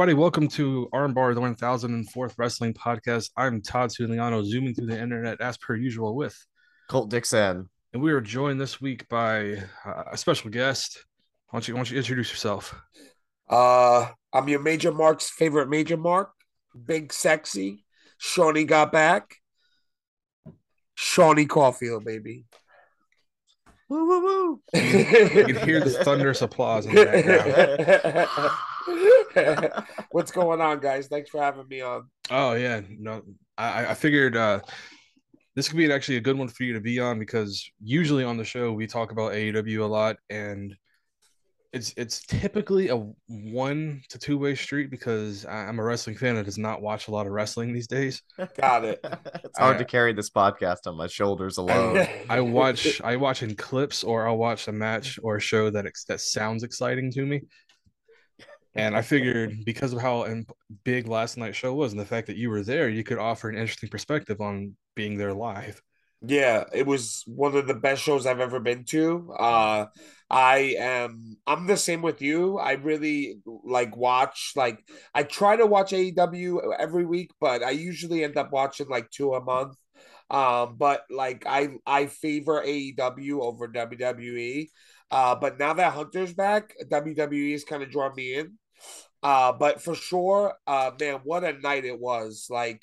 Everybody, welcome to Armbar, the 1004th Wrestling Podcast. I'm Todd Suliano, zooming through the internet as per usual with, Colt Dixon. and we are joined this week by uh, a special guest. Why don't you, why don't you introduce yourself? Uh, I'm your Major Mark's favorite Major Mark, Big Sexy. Shawnee got back. Shawnee Caulfield, baby. Woo woo woo. You can hear the thunderous applause in the background. What's going on, guys? Thanks for having me on. Oh yeah, no, I, I figured uh, this could be actually a good one for you to be on because usually on the show we talk about AEW a lot, and it's it's typically a one to two way street because I- I'm a wrestling fan that does not watch a lot of wrestling these days. Got it. it's hard I- to carry this podcast on my shoulders alone. I watch I watch in clips or I'll watch a match or a show that ex- that sounds exciting to me. And I figured because of how big last night's show was and the fact that you were there, you could offer an interesting perspective on being there live. Yeah, it was one of the best shows I've ever been to. Uh I am I'm the same with you. I really like watch like I try to watch AEW every week, but I usually end up watching like two a month. Um but like I I favor AEW over WWE. Uh but now that Hunter's back, WWE is kind of drawn me in. Uh but for sure, uh man, what a night it was. Like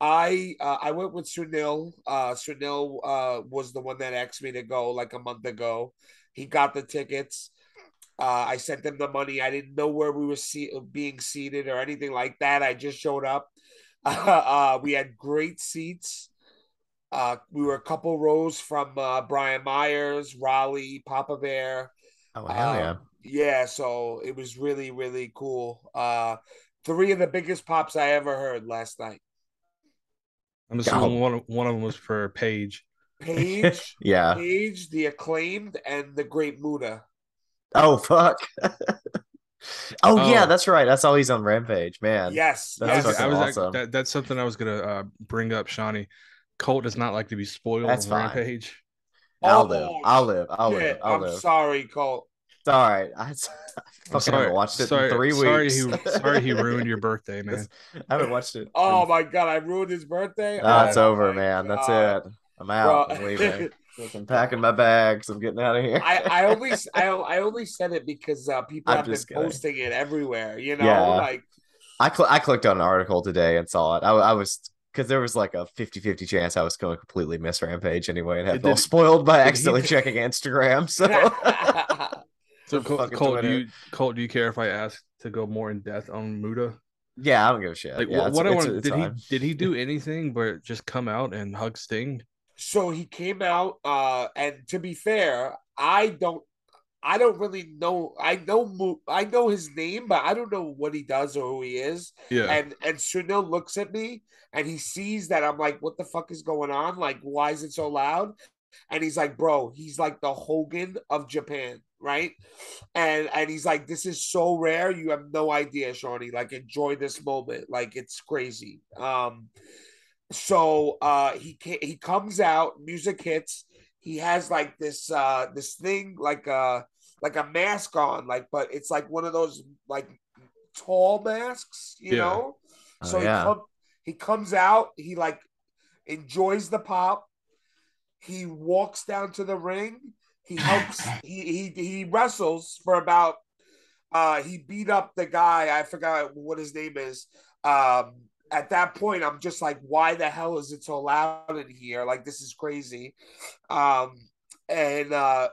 I uh, I went with Sunil. Uh, Sunil uh, was the one that asked me to go like a month ago. He got the tickets. Uh, I sent him the money. I didn't know where we were see- being seated or anything like that. I just showed up. Uh, we had great seats. Uh, we were a couple rows from uh, Brian Myers, Raleigh, Papa Bear. Oh hell yeah. Um, yeah, so it was really, really cool. Uh, three of the biggest pops I ever heard last night. I'm assuming Oh. one of, one of them was for Paige. Paige, Yeah. Paige, the acclaimed, and the great Muta. Oh fuck. oh, yeah, Oh. that's right. That's all he's on Rampage, man. Yes, That's yes. I was ac- awesome. that, that's something I was gonna uh, bring up, Shawnee. Colt does not like to be spoiled That's on fine. Rampage. I'll Oh, live. I'll live. I'll live. I'll I'm live. sorry, Colt. It's all right. I, I fucking sorry. haven't watched it sorry, in three sorry weeks. He, sorry he ruined your birthday, man. I haven't watched it. Oh in- my god, I ruined his birthday. Nah, it's Oh over, my man. That's it. I'm out. Bro. I'm leaving. I'm packing my bags. I'm getting out of here. I, I only I, I only said it because uh, people I'm have been kidding. posting it everywhere. You know, Yeah. like I cl- I clicked on an article today and saw it. I, I was because there was like a 50-50 chance I was going to completely miss Rampage anyway and have Did- it all spoiled by accidentally checking Instagram. So So Colt, Fucking Colt, do you Colt, do you care if I ask to go more in depth on Muta? yeah, I don't give a shit. Like yeah, what, what I want it's did he did he do anything but just come out and hug Sting? so he came out uh and to be fair i don't i don't really know i know Mu- i know his name but i don't know what he does or who he is Yeah. and and Sunil looks at me and he sees that i'm like what the fuck is going on like why is it so loud and he's like bro he's like the hogan of japan right and and he's like this is so rare you have no idea shawnee like enjoy this moment like it's crazy um so uh he he comes out music hits he has like this uh this thing like uh like a mask on like but it's like one of those like tall masks you Yeah. know Oh, so yeah. he he comes out he like enjoys the pop he walks down to the ring he helps he he he wrestles for about uh he beat up the guy i forgot what his name is. Um at that point i'm just like why the hell is it so loud in here? Like this is crazy. Um and uh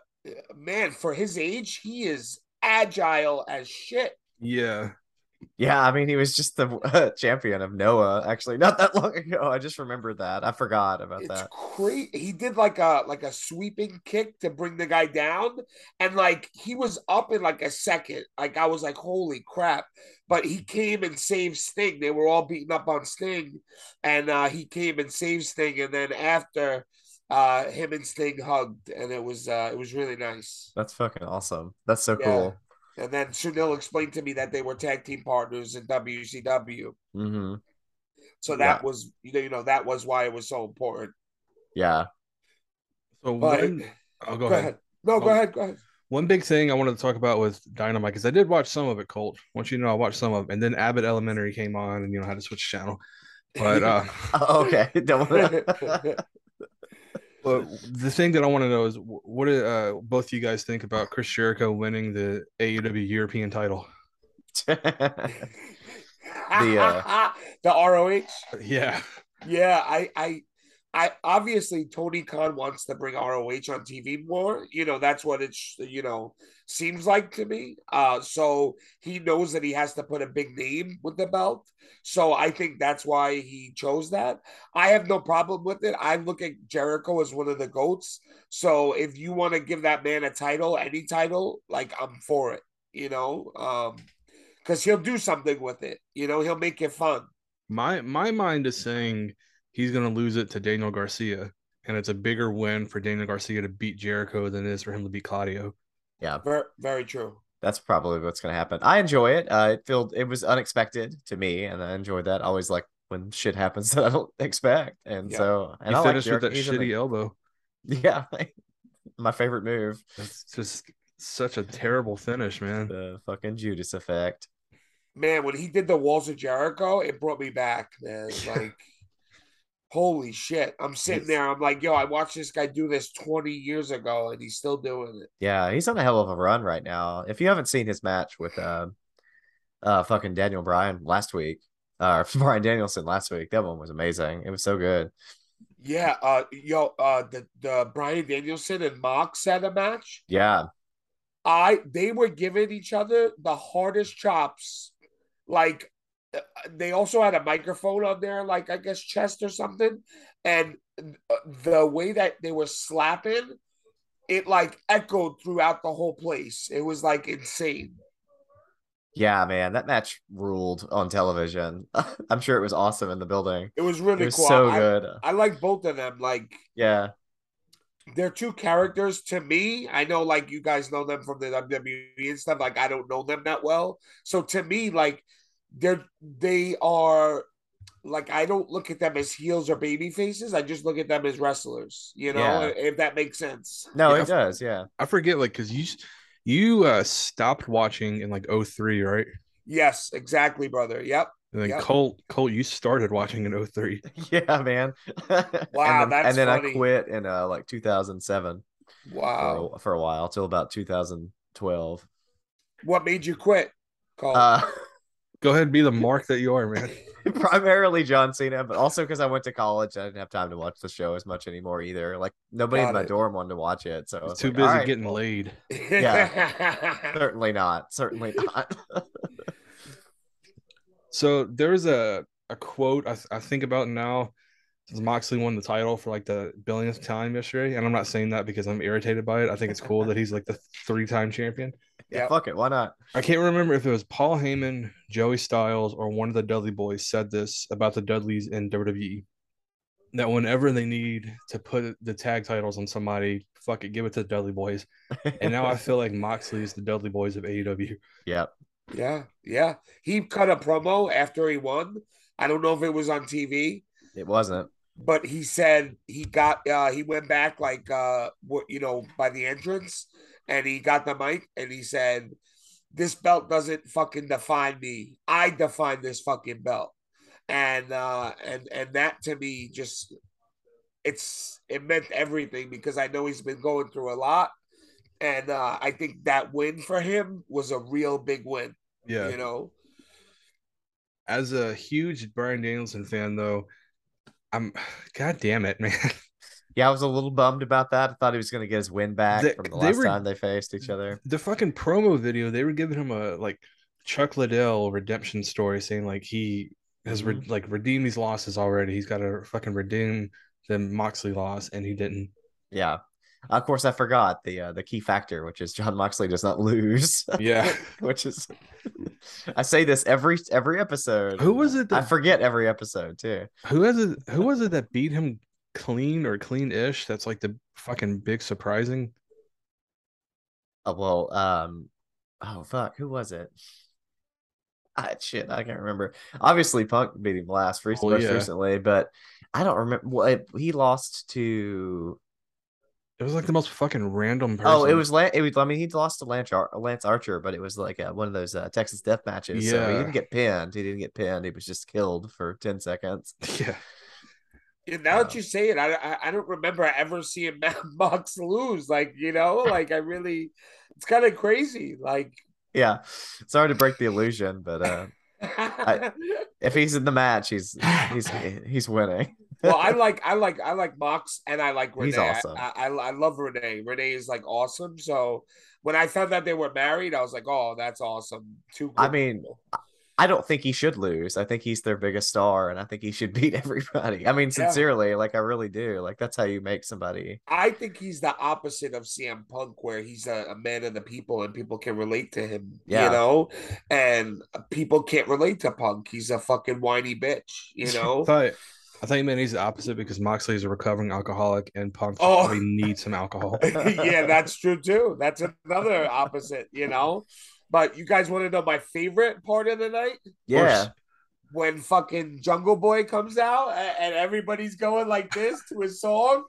man for his age he is agile as shit. Yeah. Yeah, I mean, he was just the uh, champion of Noah actually not that long ago. I just remembered that. I forgot about It's that. crazy. He did like a like a sweeping kick to bring the guy down, and like he was up in like a second. Like I was like, holy crap! But he came and saved Sting. They were all beating up on Sting, and uh, he came and saved Sting. And then after, uh, him and Sting hugged, and it was uh, it was really nice. That's fucking awesome. That's so Yeah. cool. And then Sunil explained to me that they were tag team partners in WCW. hmm So that Yeah. was you know you know that was why it was so important. Yeah. So But one, oh, go, go ahead. ahead. No, go Oh. ahead. Go ahead. One big thing I wanted to talk about with Dynamite because I did watch some of it, Colt. Once you to know I watched some of it, and then Abbott Elementary came on, and you know I had to switch channel. But uh, okay. Don't but the thing that I want to know is what do uh, both of you guys think about Chris Jericho winning the AEW European title? The, uh, the ROH. Yeah, Yeah, I, I, I obviously Tony Khan wants to bring ROH on TV more. You know, that's what it's you know seems like to me. Uh, so he knows that he has to put a big name with the belt. So I think that's why he chose that. I have no problem with it. I look at Jericho as one of the goats. So if you want to give that man a title, any title, like I'm for it. You know, um, because he'll do something with it. You know, he'll make it fun. my my mind is saying he's gonna lose it to Daniel Garcia, and it's a bigger win for Daniel Garcia to beat Jericho than it is for him to beat Claudio. yeah, Very, very true. that's probably what's gonna happen. I enjoy it. Uh, it felt it was unexpected to me, and I enjoyed that. I always like when shit happens that I don't expect, and Yeah. so and he I like finished with that He's shitty the- elbow. yeah, my favorite move, That's just such a terrible finish, man. the fucking Judas effect. man, when he did the walls of Jericho, it brought me back, man. Like, holy shit. I'm sitting there, I'm like, yo, I watched this guy do this 20 years ago and he's still doing it. Yeah, he's on a hell of a run right now. If you haven't seen his match with uh, uh fucking Daniel Bryan last week, uh Brian Danielson last week, that one was amazing. It was so good. Yeah, uh yo, uh the, the Brian Danielson and Mox had a match. Yeah, I they were giving each other the hardest chops. Like they also had a microphone on there, like I guess chest or something, and uh, the way that they were slapping, it like echoed throughout the whole place. It was like insane. yeah, man, that match ruled on television. I'm sure it was awesome in the building. It was really It was cool. so I, good. I like both of them. Like Yeah, they're two characters to me. I know like you guys know them from the WWE and stuff. Like I don't know them that well. So to me, like they're they are like I don't look at them as heels or baby faces. I just look at them as wrestlers, you know, Yeah. if that makes sense. no, Yeah. it does. Yeah, I forget, like, cause you you uh stopped watching in like 03, right? Yes, exactly, brother. Yep. And then Yep. Colt, Colt, you started watching in 03. yeah, man. Wow, and then, that's and then funny. I quit in uh like 2007 Wow. for, a, for a while till about 2012. What made you quit? Cole? Uh, Go ahead and be the mark that you are, man. primarily John Cena, but also because I went to college, I didn't have time to watch the show as much anymore either. Like nobody Got in my it. dorm wanted to watch it, so I was Too like, busy "All right, getting well, laid. Certainly not. Certainly not. So there's a a quote I, th- I think about now. Since Moxley won the title for like the billionth time yesterday, and I'm not saying that because I'm irritated by it. I think it's cool that he's like the three time champion. yeah, fuck it. Why not? I can't remember if it was Paul Heyman, Joey Styles, or one of the Dudley boys said this about the Dudleys in WWE. That whenever they need to put the tag titles on somebody, fuck it, give it to the Dudley boys. And now I feel like Moxley is the Dudley boys of AEW. yep. yeah, yeah. He cut a promo after he won. I don't know if it was on TV. It wasn't. But he said he got uh he went back like uh what you know by the entrance and he got the mic and he said this belt doesn't fucking define me. I define this fucking belt. And uh and and that to me just it's it meant everything because i know he's been going through a lot and uh i think that win for him was a real big win Yeah. you know? As a huge Brian Danielson fan, though, I'm god damn it, man. Yeah, I was a little bummed about that. I thought he was going to get his win back They- from the last were- time they faced each other. the fucking promo video, they were giving him a like Chuck Liddell redemption story saying like he has re- mm-hmm. like redeemed these losses already. He's got to fucking redeem the Moxley loss, and he didn't. Yeah. Of course, I forgot the uh, the key factor, which is Jon Moxley does not lose. Yeah. which is I say this every every episode. Who was it That, I forget every episode too. Who was it? Who was it that beat him clean or clean-ish? That's like the fucking big surprising. Oh, well, um, oh fuck, who was it? Ah, shit, I can't remember. Obviously, Punk beat him last rec- Oh, yeah. recently, but I don't remember. What he lost to? It was like the most fucking random person. Oh, it was Lance. It was. I mean, he lost to Lance, Ar- Lance Archer, but it was like uh one of those uh, Texas death matches. So he didn't get pinned. He didn't get pinned. He was just killed for ten seconds. yeah. Yeah, now that Uh, you say it, I, I I don't remember ever seeing Mox lose. Like you know, like I really, it's kind of crazy. Like, Yeah, sorry to break the illusion, but uh, if he's in the match, he's he's he's winning. Well, I like I like I like Mox and I like Renee. He's awesome. I, I I love Renee. Renee is like awesome. So when I found out they were married, I was like, oh, that's awesome. Two. I mean, people. I don't think he should lose. I think he's their biggest star, and I think he should beat everybody. I mean, Yeah. sincerely, like I really do. Like that's how you make somebody. I think he's the opposite of CM Punk, where he's a, a man of the people and people can relate to him. Yeah. You know, and people can't relate to Punk. He's a fucking whiny bitch. You know. thought I think you meant he's the opposite because Moxley is a recovering alcoholic and Punk Oh. probably needs some alcohol. yeah, that's true too. That's another opposite, you know. But you guys want to know my favorite part of the night? Yeah, When fucking Jungle Boy comes out and everybody's going like this to his song.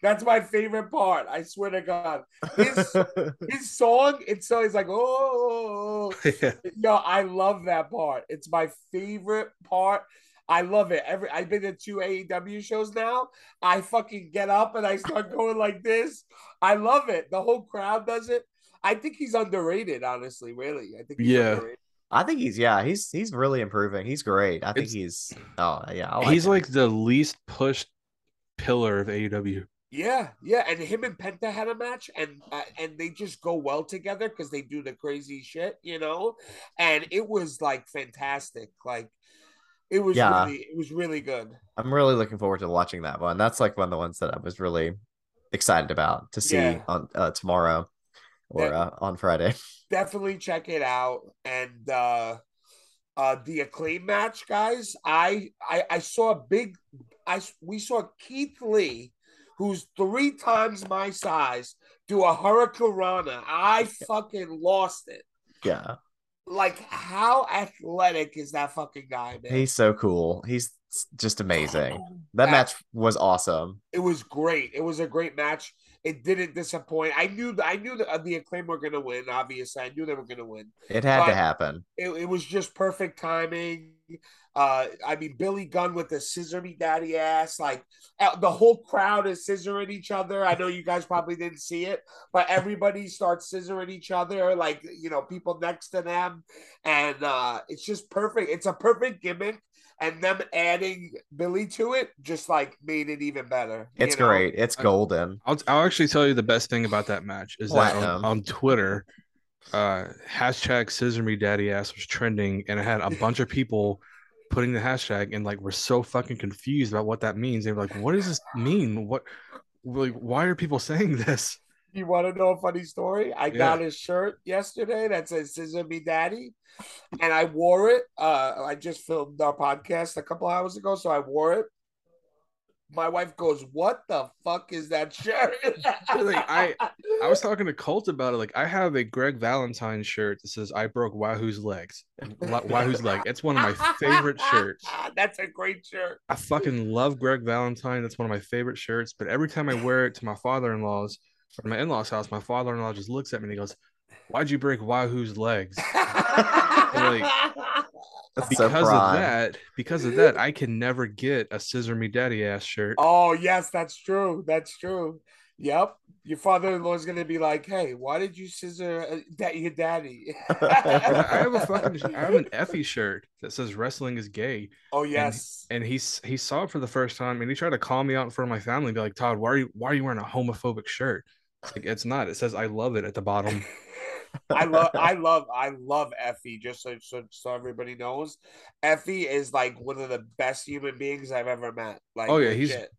That's my favorite part. I swear to God. His his song, it's so he's like, oh, oh, oh, oh yeah. yo, I love that part. It's my favorite part. I love it. Every I've been to two AEW shows now. I fucking get up and I start going like this. I love it. The whole crowd does it. I think he's underrated, honestly. Really, I think. He's Yeah. underrated. I think he's yeah he's he's really improving. He's great. I think It's- he's oh yeah. I he's him. like the least pushed pillar of AEW. Yeah, yeah, and him and Penta had a match, and uh, and they just go well together because they do the crazy shit, you know. And it was like fantastic. Like it was Yeah. really, it was really good. I'm really looking forward to watching that one. That's like one of the ones that I was really excited about to see Yeah. on uh, tomorrow or Yeah. uh, on Friday. definitely check it out and uh uh the acclaim match guys i i i saw a big i we saw keith lee who's three times my size do a hurricanrana i fucking lost it Yeah, like how athletic is that fucking guy man he's so cool. He's just amazing. That That- match was awesome. it was great. It was a great match. It didn't disappoint. I knew I knew that uh, the acclaim were gonna win. Obviously, I knew they were gonna win. It had to happen. it, it was just perfect timing. Uh, I mean, Billy Gunn with the scissor me daddy ass, like uh, the whole crowd is scissoring each other. I know you guys probably didn't see it, but everybody starts scissoring each other, like you know, people next to them, and uh, it's just perfect. It's a perfect gimmick, and them adding Billy to it just like made it even better. It's know? great. It's golden. I'll I'll actually tell you the best thing about that match is that on, on Twitter, uh hashtag scissor me daddy ass was trending and it had a bunch of people putting the hashtag and like we're so fucking confused about what that means. They were like, what does this mean? What like why are people saying this? You want to know a funny story? I Yeah. got a shirt yesterday that says "Scissor Me Daddy," and I wore it. Uh, I just filmed our podcast a couple hours ago, so I wore it. My wife goes, "What the fuck is that shirt?" Like, I- I was talking to Colt about it. Like, I have a Greg Valentine shirt that says "I broke Wahoo's legs." Wahoo's leg. It's one of my favorite shirts. That's a great shirt. I fucking love Greg Valentine. That's one of my favorite shirts. But every time I wear it to my father-in-law's or my in-laws' house, my father-in-law just looks at me and he goes, "Why'd you break Wahoo's legs?" That's so Because of that, because of that, I can never get a scissor me daddy ass shirt. oh yes, that's true. That's true. Yep. Your father-in-law is gonna be like, "Hey, why did you scissor uh, that your daddy?" I I have a fucking I have an Effy shirt that says wrestling is gay. oh yes. and he's he saw it for the first time and he tried to call me out in front of my family and be like todd why are you why are you wearing a homophobic shirt it's like it's not it says i love it at the bottom I love, I love, I love Effy. Just so, so so everybody knows, Effy is like one of the best human beings I've ever met. Like, Oh, yeah, he's- legit.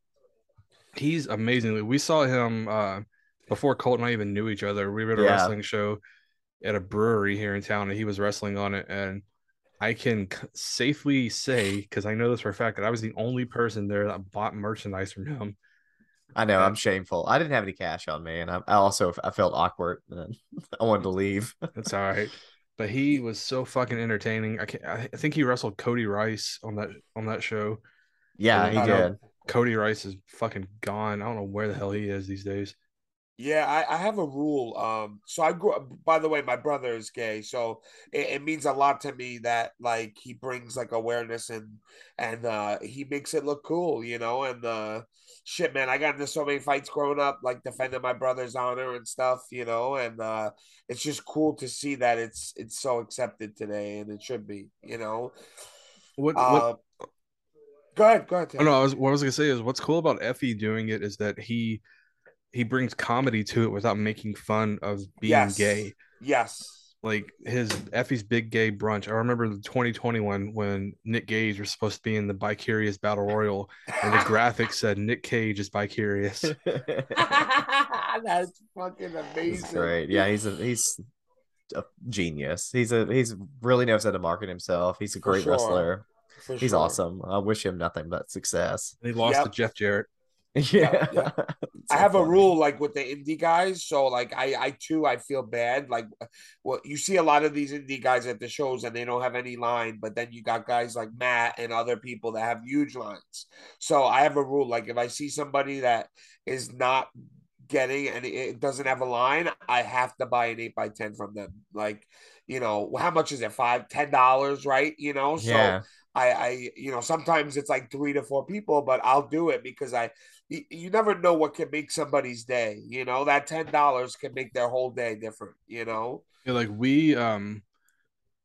He's amazingly. We saw him uh, before Colt and I even knew each other. We were at a Yeah. wrestling show at a brewery here in town, and he was wrestling on it. And I can c- safely say, because I know this for a fact, that I was the only person there that bought merchandise from him. I know. I'm shameful. I didn't have any cash on me, and I, I also I felt awkward. And I wanted to leave. That's all right. But he was so fucking entertaining. I can't, I think he wrestled Cody Rice on that on that show. Yeah, he did. Cody Rice is fucking gone. I don't know where the hell he is these days. Yeah, I, I have a rule. Um, so I grew up, by the way, my brother is gay, so it, it means a lot to me that like he brings like awareness and and uh he makes it look cool, you know, and uh shit, man, I got into so many fights growing up, like defending my brother's honor and stuff, you know, and uh it's just cool to see that it's it's so accepted today and it should be, you know. What, Uh, what go ahead, go ahead. Oh no, I was, what I was gonna say is what's cool about Effy doing it is that he he brings comedy to it without making fun of being Yes. gay. Yes. Like his Effy's big gay brunch. I remember the 2021 when Nick Gage was supposed to be in the Bicurious Battle Royal, and the graphic said Nick Cage is Bicurious. That's fucking He's amazing. great. Yeah, he's a he's a genius. He's a he's really knows how to market himself. He's a great sure. wrestler. For He's sure. awesome. I wish him nothing but success. And he lost Yep. to Jeff Jarrett. Yeah. yeah. It's I have a rule like with the indie guys, so like I I too I feel bad. Like well, you see a lot of these indie guys at the shows and they don't have any line, but then you got guys like Matt and other people that have huge lines. So I have a rule like if I see somebody that is not getting and it doesn't have a line, I have to buy an eight by ten from them. Like, you know, how much is it? Five, ten dollars, right? You know, so Yeah. I, I, you know, sometimes it's like three to four people, but I'll do it because I, you, never know what can make somebody's day. You know, that ten dollars can make their whole day different. You know, Yeah, like we um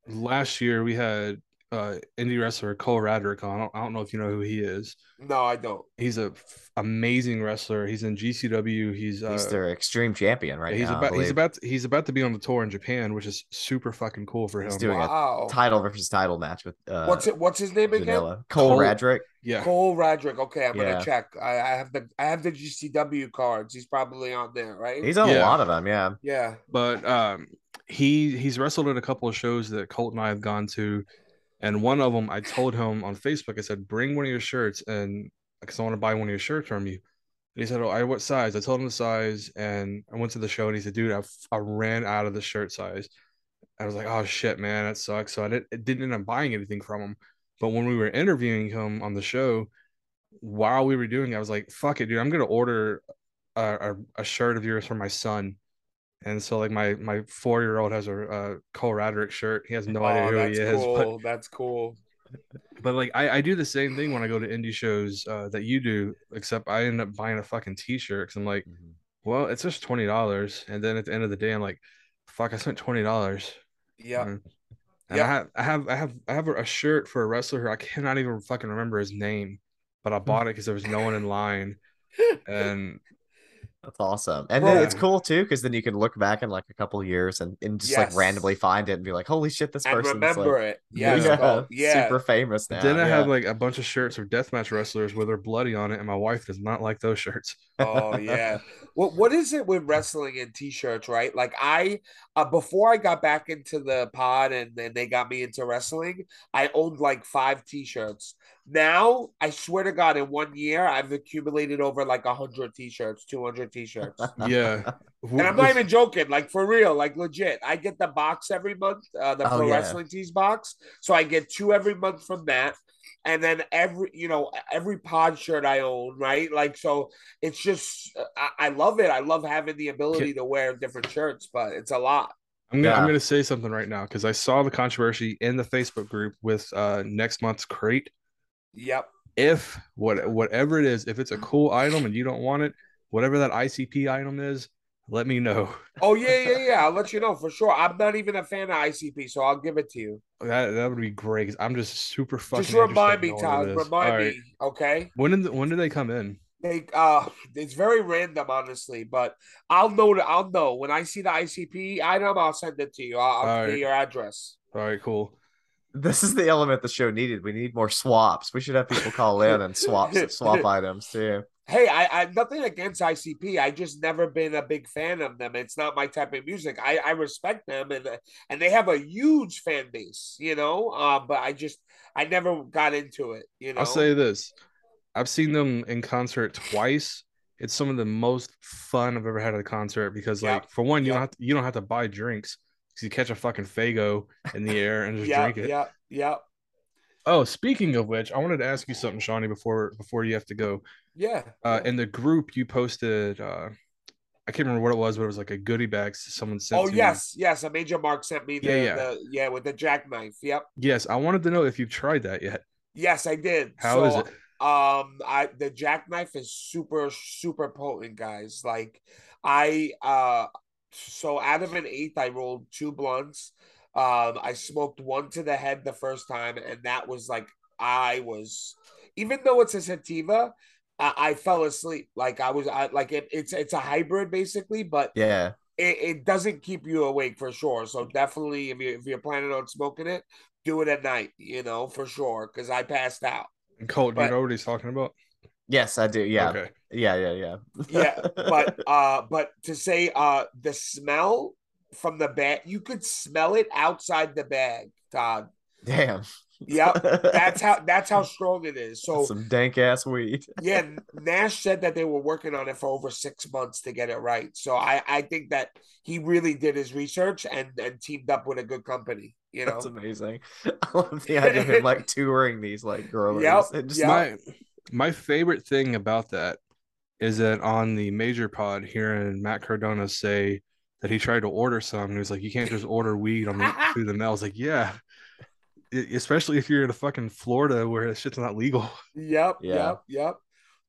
last year we had uh indie wrestler Cole Radrick on. I don't, I don't know if you know who he is. no, I don't. He's a f- amazing wrestler. He's in GCW. He's uh He's their extreme champion right he's now. I about he's about to, he's about to be on the tour in Japan, which is super fucking cool for him. He's doing a Wow. title versus title match with uh What's it? What's his name again? Cole, Cole- Radrick. yeah, Cole Radrick. Okay, I'm Yeah. gonna check. I, I have the I have the GCW cards. He's probably on there, right? He's on Yeah. a lot of them, yeah. yeah. but um he he's wrestled at a couple of shows that Colt and I have gone to, and one of them I told him on Facebook. I said, "Bring one of your shirts, and because I want to buy one of your shirts from you." And he said, "Oh, I what size?" I told him the size, and I went to the show, and he said, "Dude, I, I ran out of the shirt size." I was like, "Oh shit, man, that sucks." So I didn't, didn't end up buying anything from him. But when we were interviewing him on the show, while we were doing, it, I was like, "Fuck it, dude, I'm gonna order a, a, a shirt of yours for my son." And so, like my my four year old has a, a Cole Radrick shirt. He has no idea oh, who that's he is, cool. That's cool. but but like I, I do the same thing when I go to indie shows uh, that you do, except I end up buying a fucking t shirt because I'm like, well, it's just twenty dollars, and then at the end of the day, I'm like, fuck, I spent twenty dollars. Yeah. And Yep. I have I have I have I have a shirt for a wrestler who I cannot even fucking remember his name, but I bought it because there was no one in line, and That's awesome. And Bro. then it's cool too, because then you can look back in like a couple years and, and just like randomly find it and be like, holy shit, this And person's remember like it. Yes. yeah, bro. Yeah. super famous now. then I yeah. have like a bunch of shirts of deathmatch wrestlers with their bloody on it, and my wife does not like those shirts. Oh yeah. What what is it with wrestling and t-shirts, right? Like I uh, before I got back into the pod and then they got me into wrestling, I owned like five t-shirts. Now, I swear to God, in one year, I've accumulated over like hundred t-shirts, two hundred t-shirts. Yeah, And I'm not even joking, like for real, like legit. I get the box every month, uh, the Oh, Pro yeah. Wrestling Tees box. So I get two every month from that. And then every, you know, every pod shirt I own, right? Like, so it's just, I, I love it. I love having the ability to wear different shirts, but it's a lot. I'm gonna I'm gonna say something right now because I saw the controversy in the Facebook group with uh next month's crate. Yep. If what whatever it is, if it's a cool item and you don't want it, whatever that ICP item is, let me know. Oh, yeah, yeah, yeah. I'll let you know for sure. I'm not even a fan of ICP, so I'll give it to you. That that would be great. I'm just super fucking. just remind me, Todd. Remind All me, okay? When did when did they come in? They uh it's very random, honestly, but I'll know I'll know when I see the ICP item, I'll send it to you. I'll, I'll Alright. get your address. All right, cool. This is the element the show needed. We need more swaps. We should have people call in and swap swap items too. Hey, I, I nothing against ICP. I just never been a big fan of them. It's not my type of music. I, I respect them and and they have a huge fan base, you know. Uh, but I just I never got into it. You know, I'll say this: I've seen them in concert twice. It's some of the most fun I've ever had at a concert because, Yeah. like, for one, you Yeah. don't have to, you don't have to buy drinks because you catch a fucking Faygo in the air and just yeah, drink it. yeah, yeah, Oh, speaking of which, I wanted to ask you something, Shawnee, before before you have to go. yeah. Uh, in the group, you posted. Uh, I can't remember what it was, but it was like a goodie bag someone sent. Oh to you. yes, yes. A major mark sent me the Yeah, yeah, yeah. The, yeah with the jackknife. Yep. Yes, I wanted to know if you've tried that yet. Yes, I did. How is So, it? Um, I the jackknife is super super potent, guys. Like I uh, so out of an eighth, I rolled two blunts. Um, I smoked one to the head the first time, and that was like I was, even though it's a sativa, I, I fell asleep. Like I was, I like it. It's it's a hybrid basically, but Yeah. it, it doesn't keep you awake for sure. So definitely, if you if you're planning on smoking it, do it at night. You know for sure, because I passed out. And Colt, do you know what he's talking about? Yes, I do. Yeah. Okay. Yeah. Yeah. Yeah. yeah but uh but to say uh the smell from the bag you could smell it outside the bag todd damn. yep that's how that's how strong it is so some dank ass weed. yeah nash said that they were working on it for over six months to get it right so i i think that he really did his research and and teamed up with a good company you know That's amazing. I love the idea of him like touring these like growers. Yep, and just yep. My my favorite thing about that is that on the major pod hearing Matt Cardona say that he tried to order some, and he was like, "You can't just order weed on the through the mail." I was like, "Yeah." E- Especially if you're in a fucking Florida where that shit's not legal. Yep, Yeah. yep, yep.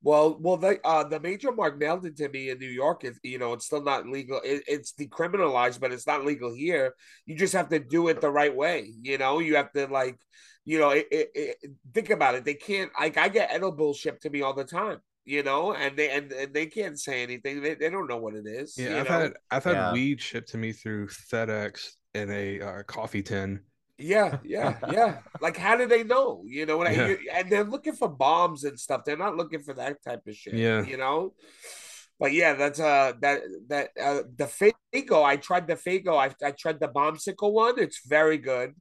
Well, well, the uh, the major mark mailed it to me in New York. Is you know, it's still not legal. It, it's decriminalized, but it's not legal here. You just have to do it the right way. You know, you have to like, you know, it, it, it, think about it. They can't like I get edible shipped to me all the time. You know, and they and, and they can't say anything. They, they don't know what it is. Yeah, you I've know? had I've had Yeah. weed shipped to me through FedEx in a uh, coffee tin. Yeah, yeah, yeah. Like, how do they know? You know what I Yeah. you- And they're looking for bombs and stuff. They're not looking for that type of shit. Yeah. you know. But yeah, that's uh that that uh the Faygo. I tried the Faygo. I I tried the bombsicle one. It's very good.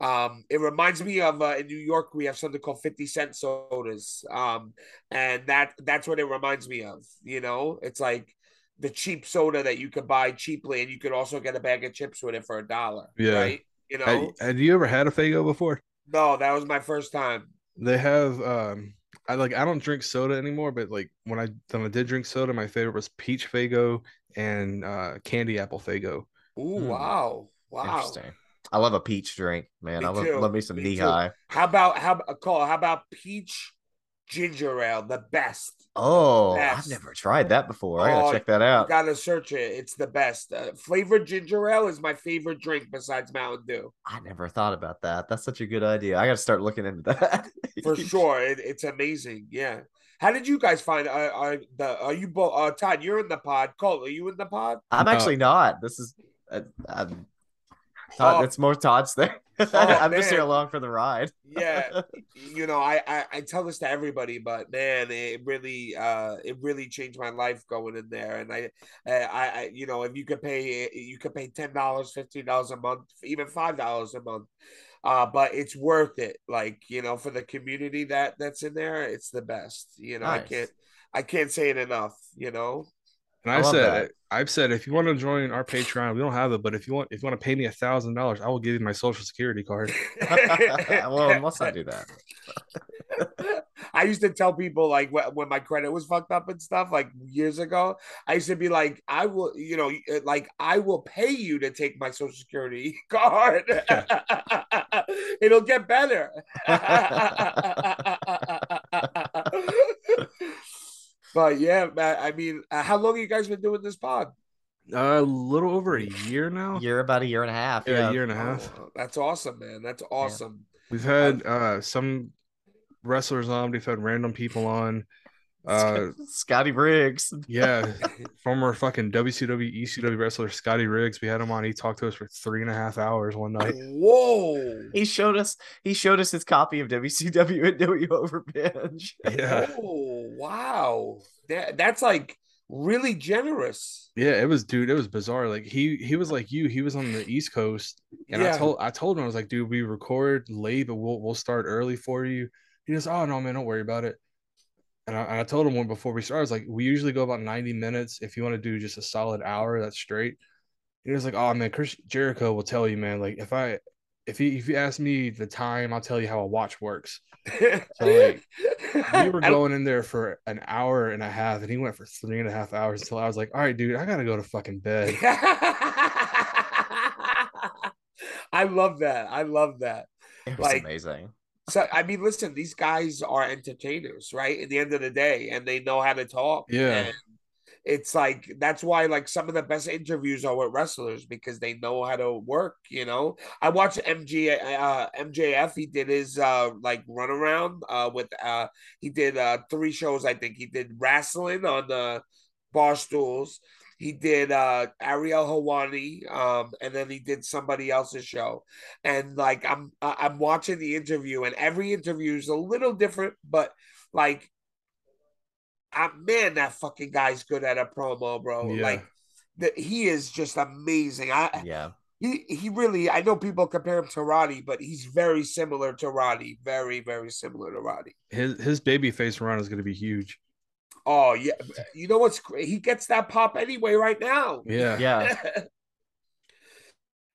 Um, it reminds me of uh, in New York we have something called fifty cent sodas. Um, and that that's what it reminds me of. You know, it's like the cheap soda that you could buy cheaply, and you could also get a bag of chips with it for a dollar. Yeah. right. You know, Have, you ever had a Faygo before? no, that was my first time. They have um I like I don't drink soda anymore, but like when I when I did drink soda, my favorite was peach Faygo and uh candy apple Faygo. Ooh, Hmm. wow, wow. Interesting. I love a peach drink, man. Me I love, too. love me some Me knee too. high. How about how about call? How about peach ginger ale? The best. Oh, best. I've never tried that before. I gotta Oh, check that out. gotta search it. It's the best. Uh, flavored ginger ale is my favorite drink besides Mountain Dew. I never thought about that. That's such a good idea. I gotta start looking into that. For sure, it, it's amazing. Yeah. How did you guys find? Uh, are the are you both? Uh, Todd, you're in the pod. Cole, are you in the pod? I'm Uh, actually not. This is uh, I'm, Todd, Oh. it's more Todd's thing. Oh, I'm just here along for the ride. yeah you know I, I i tell this to everybody but man it really uh it really changed my life going in there and i i, I you know if you could pay you could pay ten dollars fifteen dollars a month even five dollars a month uh but it's worth it like you know for the community that that's in there it's the best you know i can't i can't say it enough you know And I I, said that. I've said if you want to join our Patreon, we don't have it, but if you want if you want to pay me a thousand dollars, I will give you my social security card. well, let's not do that. I used to tell people like wh- when my credit was fucked up and stuff like years ago. I used to be like, I will, you know, like I will pay you to take my social security card. It'll get better. But yeah, man, I mean, uh, how long have you guys been doing this pod? Uh, a little over a year now. You're about a year and a half. Yeah, Yeah. a year and a half. Oh, that's awesome, man. That's awesome. We've had uh some wrestlers on. We've had random people on. Uh, Scotty Briggs. yeah, former fucking WCW, ECW wrestler Scotty Riggs. We had him on. He talked to us for three and a half hours one night. Whoa. He showed us. He showed us his copy of WCW and W over binge. Yeah, Oh wow. That that's like really generous. yeah, it was, dude. It was bizarre. Like he he was like you. He was on the East Coast, and I told I told him I was like, dude, we record late, but we'll we'll start early for you. He goes, oh no, man, don't worry about it. And I, and I told him when before we started, I was like, we usually go about ninety minutes. If you want to do just a solid hour, that's straight. He was like, oh man, Chris Jericho will tell you, man. Like if I if he if you ask me the time, I'll tell you how a watch works. So like, we were going in there for an hour and a half, and he went for three and a half hours until I was like, "All right, dude, I gotta go to fucking bed." I love that. I love that. It was Like- amazing. So I mean, listen, these guys are entertainers, right? At the end of the day, and they know how to talk. Yeah. And it's like that's why like some of the best interviews are with wrestlers because they know how to work, you know. I watched MG uh MJF, he did his uh like runaround uh with uh he did uh three shows, I think. He did wrestling on the bar stools. He did uh Ariel Helwani, um, and then he did somebody else's show and like I'm I'm watching the interview, and every interview is a little different, but like, I, man, that fucking guy's good at a promo, bro. Yeah. Like, the, he is just amazing. I Yeah. he he really I know people compare him to Roddy, but he's very similar to Roddy, very very similar to Roddy. His his baby face run is gonna be huge. Oh yeah, you know what's great? He gets that pop anyway right now. Yeah, Yeah.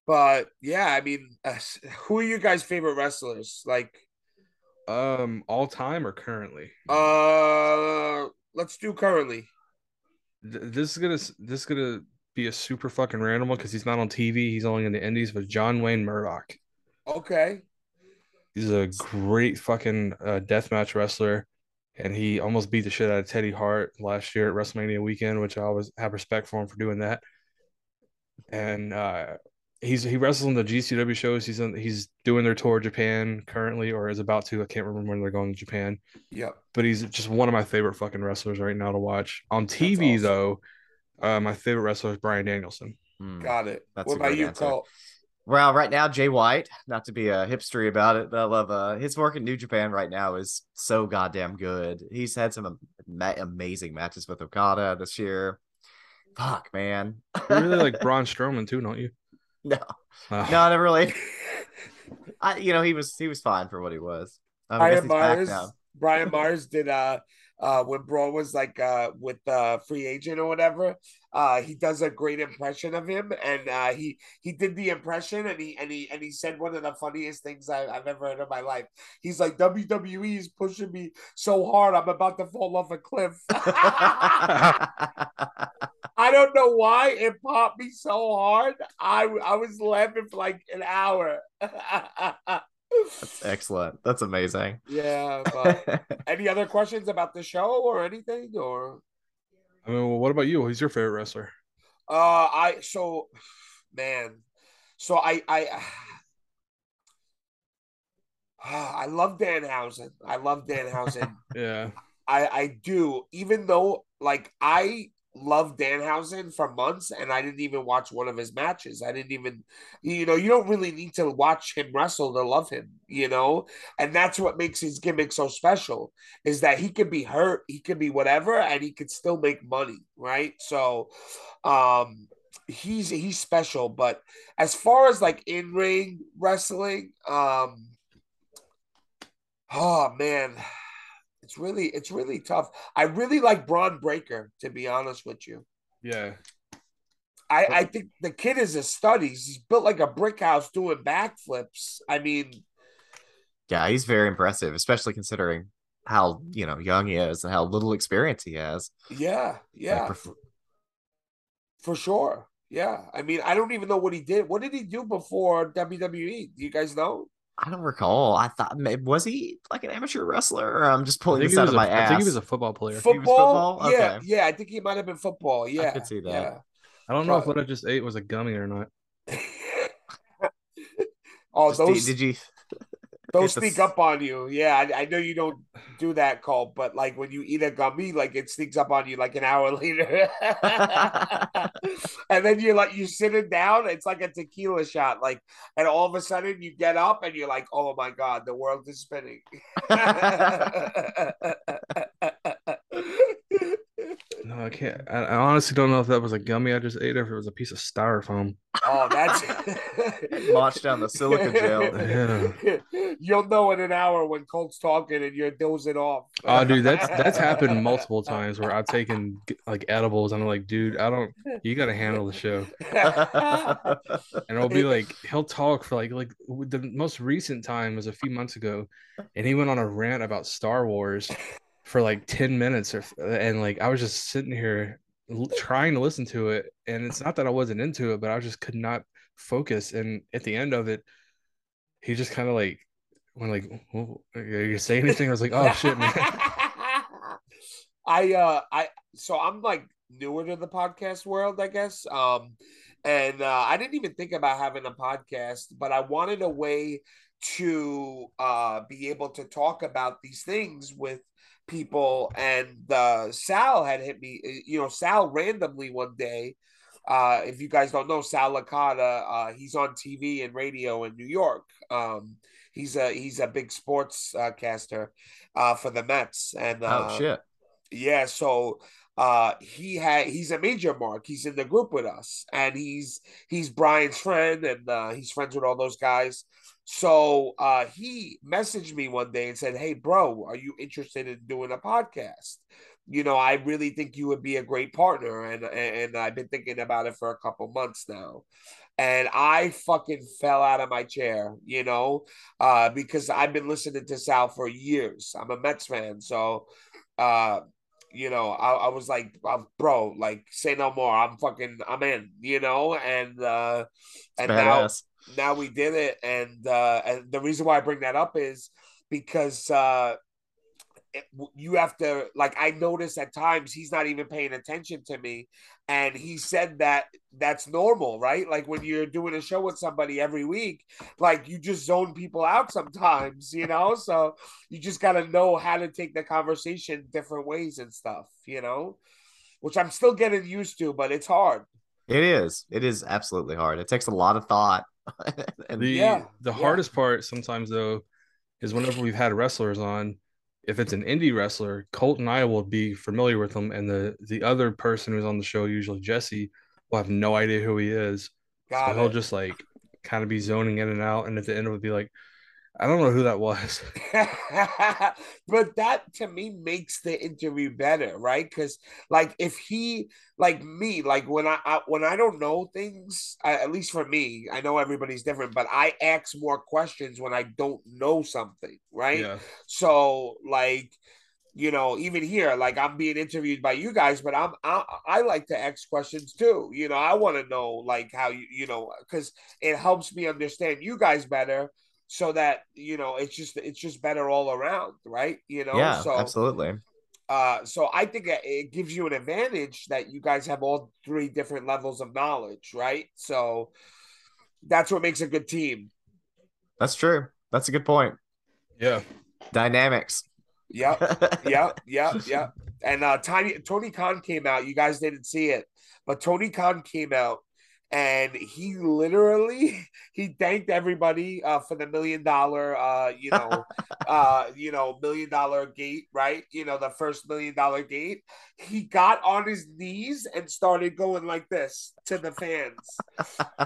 but yeah, I mean, uh, who are your guys' favorite wrestlers? Like, Um, all time or currently? uh, let's do currently. Th- This is gonna this is gonna be a super fucking random one because he's not on TV. He's only in the Indies. But John Wayne Murdoch, Okay. he's a great fucking uh, deathmatch wrestler, and he almost beat the shit out of Teddy Hart last year at WrestleMania weekend, which I always have respect for him for doing that. And uh, he's he wrestles on the GCW shows. He's in, he's doing their tour of Japan currently, or is about to. I can't remember when they're going to Japan. Yep. but he's just one of my favorite fucking wrestlers right now to watch. On TV awesome. though, uh, my favorite wrestler is Brian Danielson. Hmm. Got it. That's what a about great you, answer. Cole? Well, right now, Jay White, not to be a hipstery about it, but I love uh, his work in New Japan right now is so goddamn good. He's had some ama- amazing matches with Okada this year. Fuck, man. You really like Braun Strowman too, don't you? No, Oh, no, never really. I, you know, he was he was fine for what he was. I guess Brian he's Myers. Brian Myers did uh uh when Braun was like uh with uh free agent or whatever. Uh he does a great impression of him and uh he he did the impression and he and he and he said one of the funniest things I, I've ever heard in my life. He's like WWE is pushing me so hard I'm about to fall off a cliff. I don't know why it popped me so hard. I I was laughing for like an hour. That's excellent. That's amazing. yeah, but any other questions about the show or anything or I mean, well, what about you? Who's your favorite wrestler? uh I so man. So I I I love Danhausen. I love Danhausen. Yeah, I I do even though like I love Danhausen for months and I didn't even watch one of his matches. I didn't even you know, you don't really need to watch him wrestle to love him, you know? And that's what makes his gimmick so special is that he could be hurt, he could be whatever and he could still make money, right? So um he's he's special, but as far as like in-ring wrestling, um oh man, it's really it's really tough. I really like Bron Breakker, to be honest with you. yeah. I, I think the kid is a stud. He's, he's built like a brick house doing backflips. I mean, yeah, he's very impressive, especially considering how you know young he is and how little experience he has. yeah, yeah, Like, pref- for sure. Yeah. I mean, I don't even know what he did. What did he do before WWE? Do you guys know? I don't recall. I thought may- was he like an amateur wrestler? Or I'm just pulling think, this out was of a, my I think he was a football player. Football? football? Yeah, Okay. yeah. I think he might have been football. Yeah. I could see that. I don't know if what I just ate was a gummy or not. oh, Just- those did you They'll sneak s- up on you. Yeah, I, I know you don't do that, Cole, but like when you eat a gummy, like it sneaks up on you like an hour later. and then you're like, you're sitting down. It's like a tequila shot. Like, and all of a sudden you get up and you're like, oh my God, the world is spinning. No, I can't. I, I honestly don't know if that was a gummy I just ate or if it was a piece of styrofoam. oh, that's Launched down the silica gel. You'll know in an hour when Colt's talking and you're dozing off. Oh, dude, that's that's happened multiple times where I've taken like edibles and I'm like, dude, I don't. You got to handle the show. And it'll be like he'll talk for like like the most recent time was a few months ago, and he went on a rant about Star Wars for like ten minutes, or and like I was just sitting here trying to listen to it, and it's not that I wasn't into it, but I just could not focus. And at the end of it, he just kind of like went like, "Are you saying anything?" I was like, "Oh shit, man." I uh I so I'm like newer to the podcast world, I guess. Um and uh I didn't even think about having a podcast, but I wanted a way to uh be able to talk about these things with people and uh Sal had hit me you know Sal randomly one day uh if you guys don't know Sal Licata uh he's on TV and radio in New York um he's a he's a big sports uh, caster uh for the Mets and uh oh shit. yeah, so uh he had he's a major mark. He's in the group with us and he's he's Brian's friend and uh he's friends with all those guys. So uh he messaged me one day and said, "Hey bro, are you interested in doing a podcast?" You know, I really think you would be a great partner and and I've been thinking about it for a couple months now. And I fucking fell out of my chair, you know, uh, because I've been listening to Sal for years. I'm a Mets fan, so uh you know I, I was like bro like say no more i'm fucking i'm in you know and uh and Badass. now we did it and uh and the reason why i bring that up is because uh you have to like i notice at times he's not even paying attention to me and he said that that's normal right like when you're doing a show with somebody every week like you just zone people out sometimes you know so you just got to know how to take the conversation different ways and stuff you know which i'm still getting used to but it's hard It is. It is absolutely hard. It takes a lot of thought. and The Yeah, the yeah. hardest part sometimes though is whenever we've had wrestlers on, if it's an indie wrestler, Colt and I will be familiar with them, and the the other person who's on the show, usually Jesse, will have no idea who he is. got so he'll just like kind of be zoning in and out, and at the end it would be like, I don't know who that was. but that to me makes the interview better, right? Because like if he like me, like when I, I when I don't know things, uh, at least for me, I know everybody's different, but I ask more questions when I don't know something, right? Yeah, So like you know, even here, like I'm being interviewed by you guys, but I'm I, I like to ask questions too. You know, I want to know like how you you know because it helps me understand you guys better, so that you know it's just it's just better all around, right? You know, yeah, so absolutely. uh, so I think it- it gives you an advantage that you guys have all three different levels of knowledge, right? So that's what makes a good team. That's true. That's a good point. yeah. Dynamics. Yep. yep. Yep. Yep. And uh Tiny Tony Khan came out. You guys didn't see it, but Tony Khan came out and he literally he thanked everybody uh for the million dollar uh you know uh you know million dollar gate, right? You know, the first million dollar gate. He got on his knees and started going like this to the fans.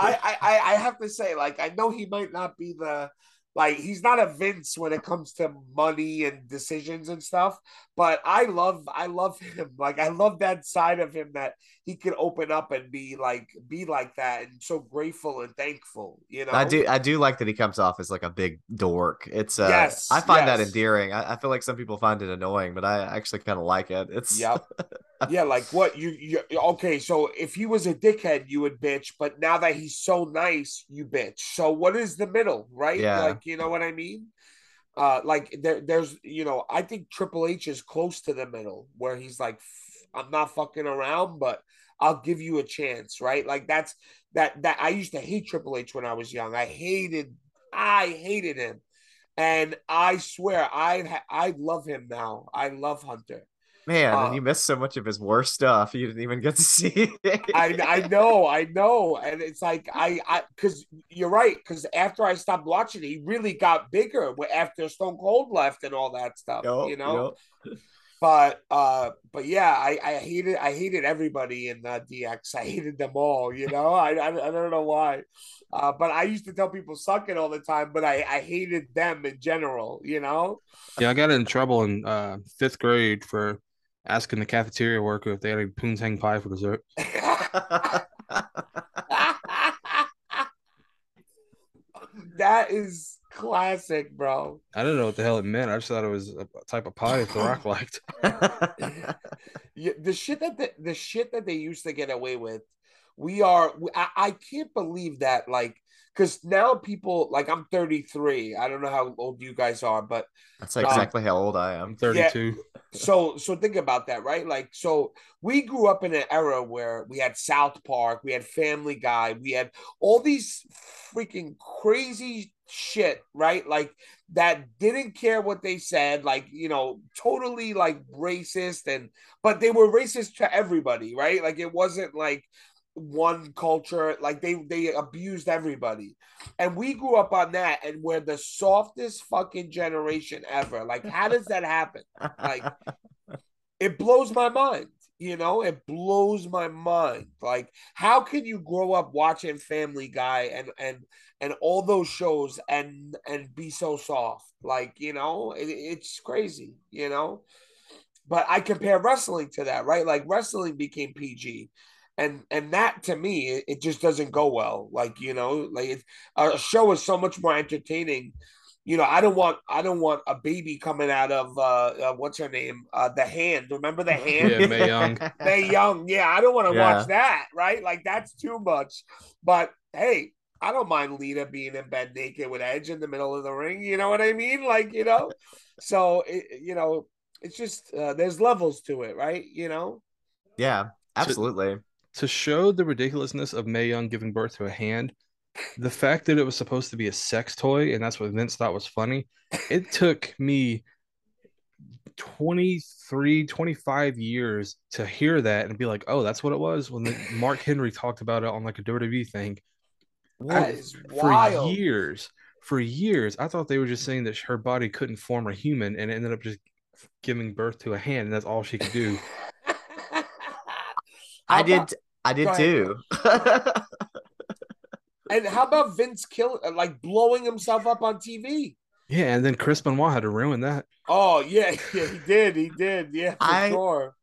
I, I I I have to say, like, I know he might not be the like he's not a Vince when it comes to money and decisions and stuff, but I love I love him. Like I love that side of him that he can open up and be like be like that and so grateful and thankful, you know. I do I do like that he comes off as like a big dork. It's uh Yes, I find that endearing. I, I feel like some people find it annoying, but I actually kind of like it. It's Yep. yeah, like what you you okay, so if he was a dickhead, you would bitch, but now that he's so nice, you bitch. So what is the middle, right? Yeah. Like, you know what I mean? Uh like there there's you know, I think Triple H is close to the middle where he's like I'm not fucking around, but I'll give you a chance, right? Like that's that that I used to hate Triple H when I was young. I hated I hated him, and I swear I I love him now. I love Hunter. Man, Uh, and you missed so much of his worst stuff. You didn't even get to see it. I I know, I know, and it's like I I because you're right. Because after I stopped watching, he really got bigger after Stone Cold left and all that stuff. Yup, you know, yup. but uh, but yeah, I I hated I hated everybody in uh, DX. I hated them all. You know, I I, I don't know why. Uh, but I used to tell people suck it all the time, but I, I hated them in general, you know? Yeah, I got in trouble in uh, fifth grade for asking the cafeteria worker if they had a poontang pie for dessert. that is classic, bro. I didn't know what the hell it meant. I just thought it was a type of pie that The Rock liked. Yeah, the shit that the, the shit that they used to get away with, we are. I, I can't believe that. Like, because now people like I'm 33. I don't know how old you guys are, but That's um, exactly how old I am. 32. so so think about that, right? Like, so we grew up in an era where we had South Park, we had Family Guy, we had all these freaking crazy shit, right? Like that didn't care what they said, like you know, totally like racist, and but they were racist to everybody, right? Like it wasn't like one culture like they they abused everybody. And we grew up on that and we're the softest fucking generation ever. Like how does that happen? Like it blows my mind you know? It blows my mind. Like how can you grow up watching family guy and and and all those shows and and be so soft? Like you know it, it's crazy you know? But i compare wrestling to that right? Like wrestling became pg and and that to me it, it just doesn't go well like you know like it, a show is so much more entertaining you know, I don't want I don't want a baby coming out of uh, uh what's her name? Uh the hand. Remember the hand? Yeah, Mae Young. They young. Yeah, I don't want to Yeah. watch that, right? Like that's too much. But hey, I don't mind Lita being in bed naked with Edge in the middle of the ring. You know what I mean? Like, you know. So it, you know, it's just uh, there's levels to it, right? You know. Yeah, absolutely. To show the ridiculousness of Mae Young giving birth to a hand, the fact that it was supposed to be a sex toy and that's what Vince thought was funny, it took me 23, 25 years to hear that and be like, oh, that's what it was. When the, Mark Henry talked about it on like a WWE thing That is for years. For years, I thought they were just saying that her body couldn't form a human and it ended up just giving birth to a hand and that's all she could do. I How did. about- I did too. and how about Vince kill uh, like blowing himself up on TV? Yeah, and then Chris Benoit had to ruin that. Oh yeah, yeah, he did, he did, yeah, for I- sure.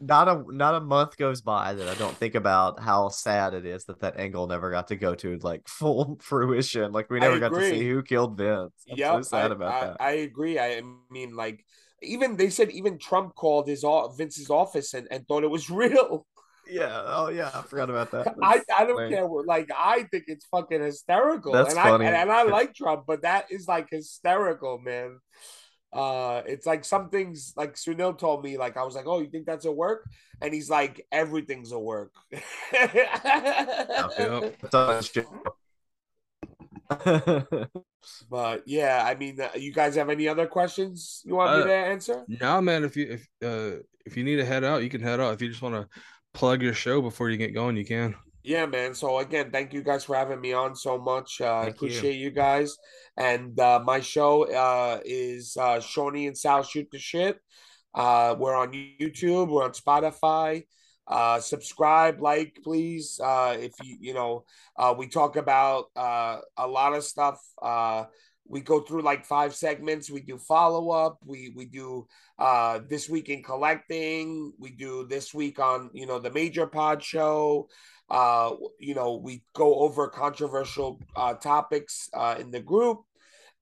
not a not a month goes by that I don't think about how sad it is that that angle never got to go to like full fruition. Like we never got to see who killed Vince. I'm Yeah, so sad I, about I, that. I agree. I mean, like, even they said even Trump called his o- Vince's office and, and thought it was real. Yeah. Oh yeah. I forgot about that. I, That's I don't funny. care. what- Like, I think it's fucking hysterical. That's and funny. I and, and I like Trump, but that is like hysterical, man. Uh, it's like some things like Sunil told me. Like, I was like, "Oh, you think that's a work?" And he's like, "Everything's a work." Yep. It's on his show. But yeah, I mean, uh, you guys have any other questions you want me Uh, to answer? No, man. If you if uh if you need to head out, you can head out. If you just want to plug your show before you get going, you can. Yeah, man. So again, thank you guys for having me on so much. Uh, I Thank you. appreciate you. guys. And uh, my show uh, is uh, Shawnee and Sal Shoot the Shit. Uh, we're on YouTube. We're on Spotify. Uh, subscribe, like, please. Uh, if you you know, uh, we talk about uh, a lot of stuff. Uh, we go through like five segments. We do follow up. We we do uh, this week in collecting. We do this week on you know the major pod show uh you know we go over controversial uh topics uh in the group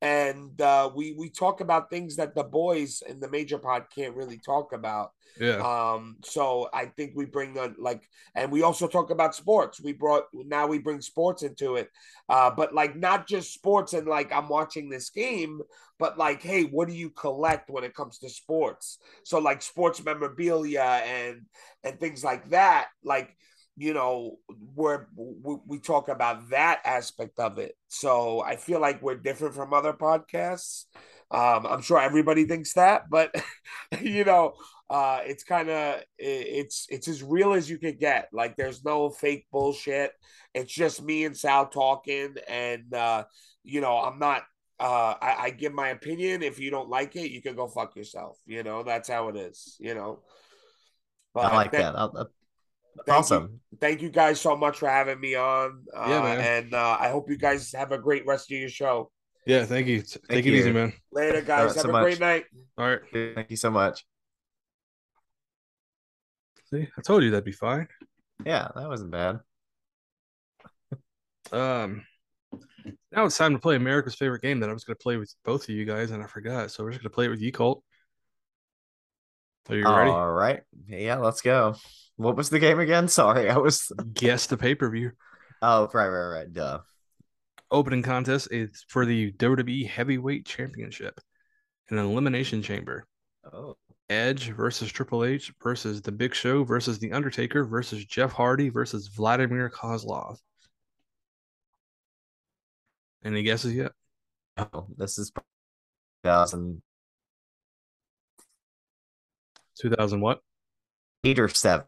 and uh we we talk about things that the boys in the major pod can't really talk about. Yeah. um so i think we bring on like and we also talk about sports. We brought now we bring sports into it. Uh but like not just sports and like i'm watching this game but like hey what do you collect when it comes to sports? So like sports memorabilia and and things like that. Like you know, we're we, we talk about that aspect of it. So I feel like we're different from other podcasts. Um, I'm sure everybody thinks that, but you know, uh, it's kind of it's it's as real as you can get. Like there's no fake bullshit. It's just me and Sal talking, and uh, you know, I'm not. Uh, I, I give my opinion. If you don't like it, you can go fuck yourself. You know, that's how it is. You know. I like thank- that. I'll, I'll- Thank awesome. You, thank you guys so much for having me on. Uh, Yeah, man. And uh, I hope you guys have a great rest of your show. Yeah, thank you. Take Thank it easy, man. Later, guys. right, have so a much. great night. All right. Thank you so much. See, I told you that'd be fine. Yeah, that wasn't bad. Um, now it's time to play America's favorite game that I was going to play with both of you guys, and I forgot. So we're just going to play it with you, Colt. Are you ready? All right. Yeah, let's go. What was the game again? Sorry, I was. Guess the pay per view. Oh, right, right, right. Duh. Opening contest is for the WWE Heavyweight Championship in an elimination chamber. Oh, Edge versus Triple H versus The Big Show versus The Undertaker versus Jeff Hardy versus Vladimir Kozlov. Any guesses yet? oh this is 2000. 2000 what? Eight or 7.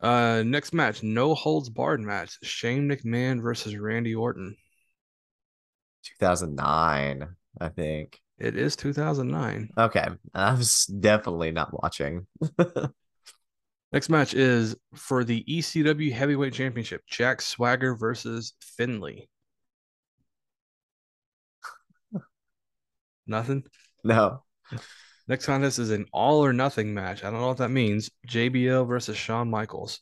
Uh, next match, no holds barred match. Shane McMahon versus Randy Orton. 2009, I think. It is 2009. Okay. I was definitely not watching. Next match is for the ECW Heavyweight Championship. Jack Swagger versus Finlay. Nothing. No. Next contest is an all or nothing match. I don't know what that means. JBL versus Shawn Michaels.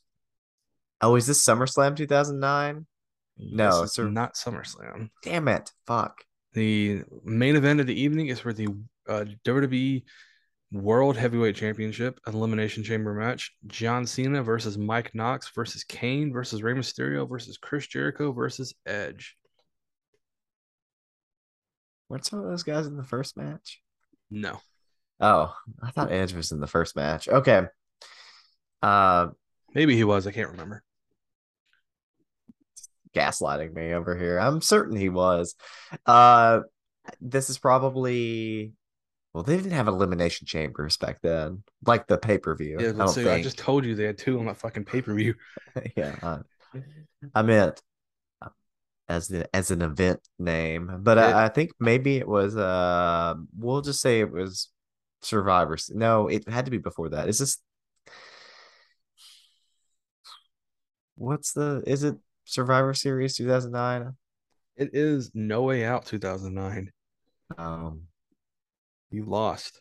Oh, is this SummerSlam 2009? No, sir. not SummerSlam. Damn it. Fuck. The main event of the evening is for the uh, WWE World Heavyweight Championship Elimination Chamber match. John Cena versus Mike Knox versus Kane versus Rey Mysterio versus Chris Jericho versus Edge. Weren't some of those guys in the first match? No. Oh, I thought Edge was in the first match. Okay. Uh, Maybe he was. I can't remember. gaslighting me over here. I'm certain he was. Uh, this is probably. Well, they didn't have elimination chambers back then, like the pay per view. Yeah, I let's don't see. I just told you they had two on that fucking pay per view. yeah, uh, I meant uh, as the as an event name, but It- I, I think maybe it was. Uh, we'll just say it was Survivors. No, it had to be before that. Is this? What's the? Is it Survivor Series 2009? It is No Way Out 2009. Um, You lost.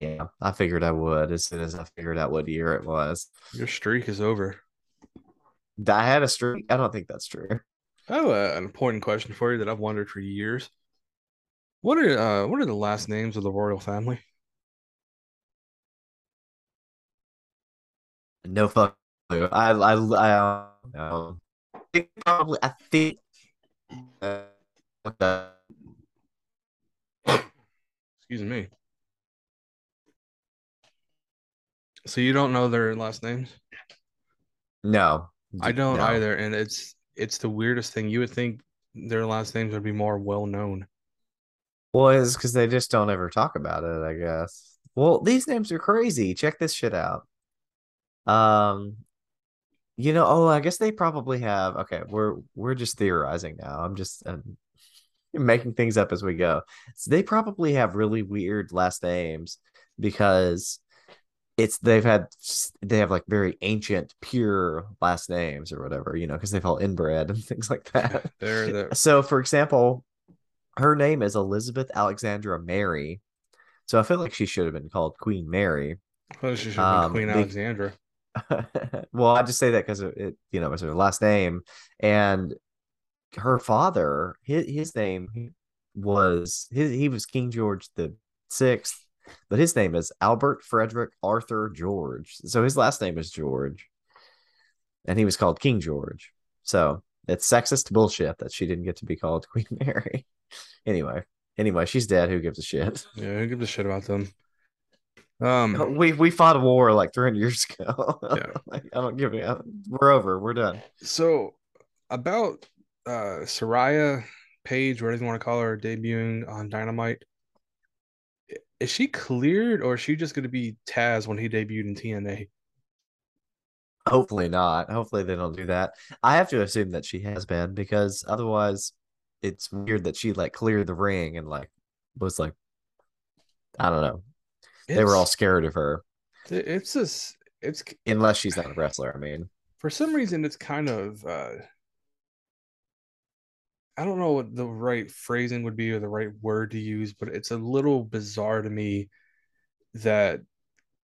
yeah, I figured I would as soon as I figured out what year it was. Your streak is over. I had a streak. I don't think that's true. I have an important question for you that I've wondered for years. What are uh what are the last names of the royal family? No fuck. I I I um, I think probably I think. Uh, Excuse me. So you don't know their last names? no, I don't no. either, and it's it's the weirdest thing. You would think their last names would be more well known. Well, it's because they just don't ever talk about it. I guess. Well, these names are crazy. Check this shit out. Um, you know, oh, I guess they probably have. Okay, we're we're just theorizing now. I'm just um, making things up as we go. So they probably have really weird last names because it's they've had they have like very ancient, pure last names or whatever. You know, because they've all inbred and things like that. They're the So, for example, her name is Elizabeth Alexandra Mary. So I feel like she should have been called Queen Mary. well, she should have been Um, Queen be- Alexandra. well, I just say that because it, you know, her last name, and her father, his his name was his he was King George the Sixth, but his name is Albert Frederick Arthur George. So his last name is George, and he was called King George. So it's sexist bullshit that she didn't get to be called Queen Mary. anyway, anyway, she's dead. Who gives a shit? Yeah, who gives a shit about them? Um, We we fought a war like 300 years ago. Yeah. Like, I don't give a. We're over. We're done. so about uh Saraya Paige, whatever you want to call her, debuting on Dynamite. Is she cleared or is she just going to be Taz when he debuted in TNA? Hopefully not. Hopefully they don't do that. I have to assume that she has been because otherwise, it's weird that she like cleared the ring and like was like, I don't know. They were all scared of her It's just it's unless she's not a wrestler. I mean, for some reason it's kind of uh I don't know what the right phrasing would be or the right word to use, but it's a little bizarre to me that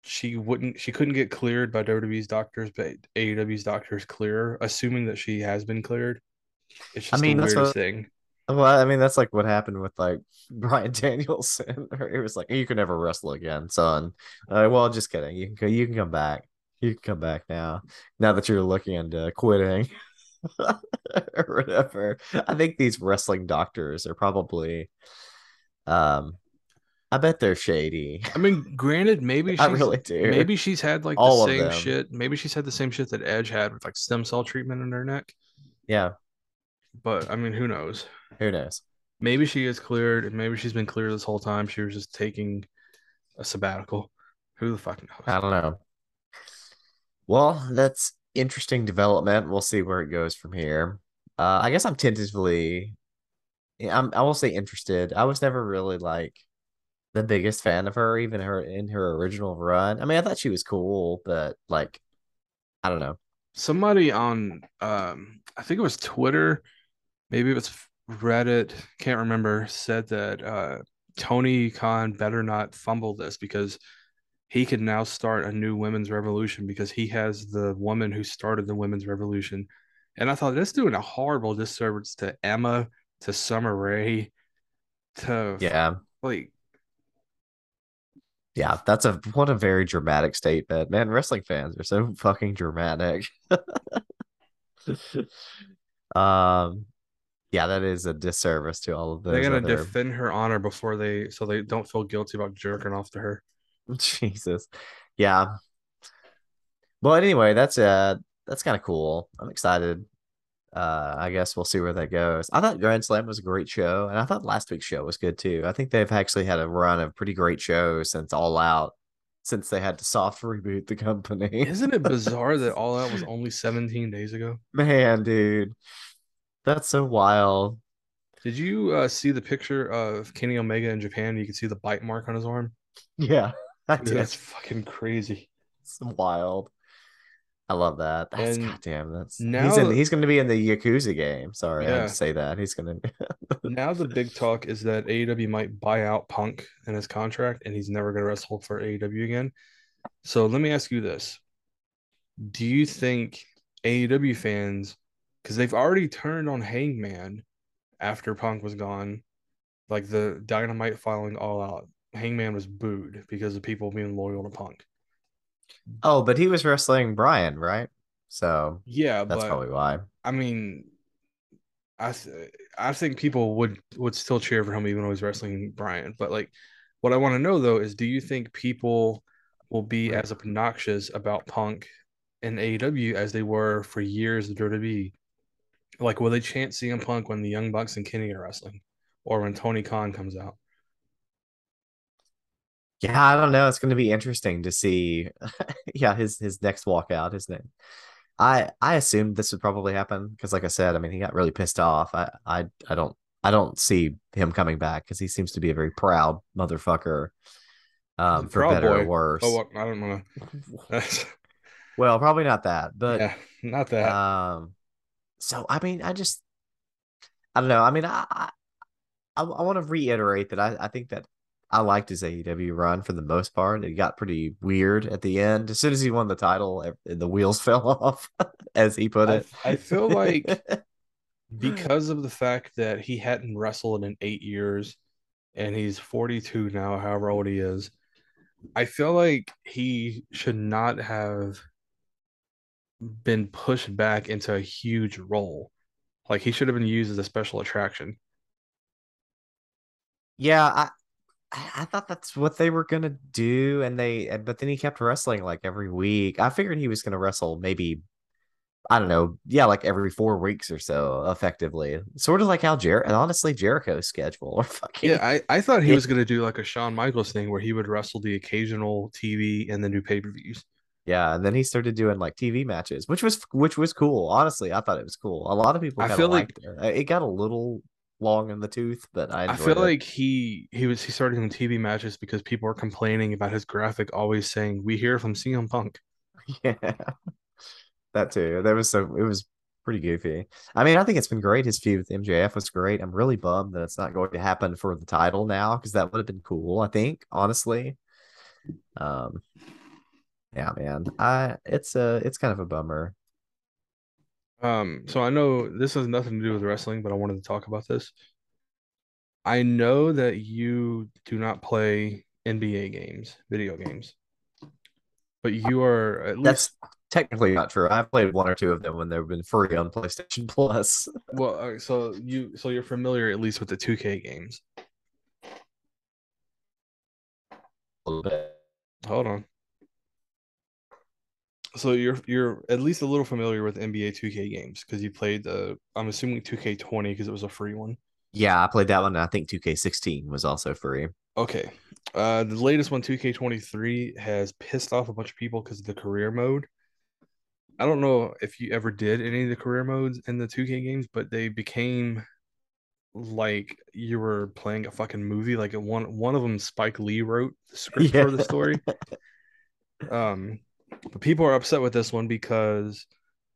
she wouldn't she couldn't get cleared by WWE's doctors, but AEW's doctors clear assuming that she has been cleared. It's I just mean, the that's weirdest what- thing. Well, I mean that's like what happened with like Bryan Danielson. It was like you can never wrestle again, son. Uh, well, just kidding. You can you can come back. You can come back now. Now that you're looking into quitting or whatever. I think these wrestling doctors are probably. Um, I bet they're shady. I mean, granted, maybe she's I really do. maybe she's had like All the same shit. Maybe she's had the same shit that Edge had with like stem cell treatment in her neck. Yeah. But I mean, who knows? Who knows? Maybe she is cleared, and maybe she's been cleared this whole time. She was just taking a sabbatical. Who the fuck knows? I don't know. Well, that's interesting development. We'll see where it goes from here. Uh, I guess I'm tentatively, I'm, I will say interested. I was never really like the biggest fan of her, even her in her original run. I mean, I thought she was cool, but like, I don't know. Somebody on, um, I think it was Twitter, maybe it was Reddit, can't remember, said that uh, Tony Khan better not fumble this because he could now start a new women's revolution because he has the woman who started the women's revolution. And I thought that's doing a horrible disservice to Emma, to Summer Rae, to Yeah, like yeah, that's a what a very dramatic statement. Man, wrestling fans are so fucking dramatic. um, yeah, that is a disservice to all of those. they're gonna other- defend her honor before they so they don't feel guilty about jerking off to her. Jesus. Yeah. But anyway, that's uh that's kind of cool. I'm excited. Uh I guess we'll see where that goes. I thought Grand Slam was a great show, and I thought last week's show was good too. I think they've actually had a run of pretty great shows since All Out, since they had to soft reboot the company. Isn't it bizarre that All Out was only 17 days ago? Man, dude. That's so wild. Did you uh, see the picture of Kenny Omega in Japan? You can see the bite mark on his arm. Yeah. I Dude, that's fucking crazy. It's wild. I love that. That's And goddamn. That's now he's in. that- He's going to be in the Yakuza game. Sorry, I had Yeah. to say that. He's going to. Now the big talk is that AEW might buy out Punk in his contract, and he's never going to wrestle for AEW again. So let me ask you this: Do you think AEW fans, because they've already turned on Hangman after Punk was gone, like the Dynamite following All Out, Hangman was booed because of people being loyal to Punk. Oh, but he was wrestling Bryan, right? So Yeah, that's but probably why. I mean, I th- I think people would would still cheer for him even though he's wrestling Bryan. But like, what I want to know though is, do you think people will be as obnoxious about Punk and AEW as they were for years of WWE? Like, will they chant CM Punk when the Young Bucks and Kenny are wrestling, or when Tony Khan comes out? Yeah, I don't know. It's going to be interesting to see. yeah, his his next walkout, his name. I I assumed this would probably happen because, like I said, I mean, he got really pissed off. I I I don't I don't see him coming back because he seems to be a very proud motherfucker. Um, for better or worse. Oh, well, I don't know. Well, probably not that, but yeah, not that. Um, so I mean, I just, I don't know. I mean, I, I, I want to reiterate that I, I think that I liked his AEW run for the most part. It got pretty weird at the end. As soon as he won the title, the wheels fell off, as he put I, it. I feel like because of the fact that he hadn't wrestled in eight years and he's 42 now, however old he is, I feel like he should not have been pushed back into a huge role. Like he should have been used as a special attraction. yeah, I, I, thought that's what they were gonna do, and they but then he kept wrestling like every week. I figured he was gonna wrestle maybe I don't know, yeah, like every four weeks or so, effectively. Sort of like how Jer and honestly Jericho's schedule or fucking Yeah, I, I thought he was gonna do like a Shawn Michaels thing where he would wrestle the occasional TV and then do pay per views. Yeah, and then he started doing like TV matches, which was which was cool. Honestly, I thought it was cool. A lot of people I feel like- it. It got a little long in the tooth, but I I feel it. like he he was he started doing TV matches because people were complaining about his graphic always saying "We hear from CM Punk." yeah, that too. That was so it was pretty goofy. I mean, I think it's been great. His feud with MJF was great. I'm really bummed that it's not going to happen for the title now because that would have been cool. I think honestly. Um, yeah, man. I it's a it's kind of a bummer. Um, so I know this has nothing to do with wrestling, but I wanted to talk about this. I know that you do not play NBA games, video games, but you are at That's least technically not true. I've played one or two of them when they've been free on PlayStation Plus. well. uh, So you so you're familiar at least with the 2K games. A little bit. Hold on. So you're you're at least a little familiar with NBA 2K games because you played the I'm assuming 2K20 because it was a free one. Yeah, I played that one. and I think 2K16 was also free. Okay. Uh the latest one 2K23 has pissed off a bunch of people because of the career mode. I don't know if you ever did any of the career modes in the 2K games, but they became like you were playing a fucking movie. Like one one of them Spike Lee wrote the script for the story. Um, but people are upset with this one because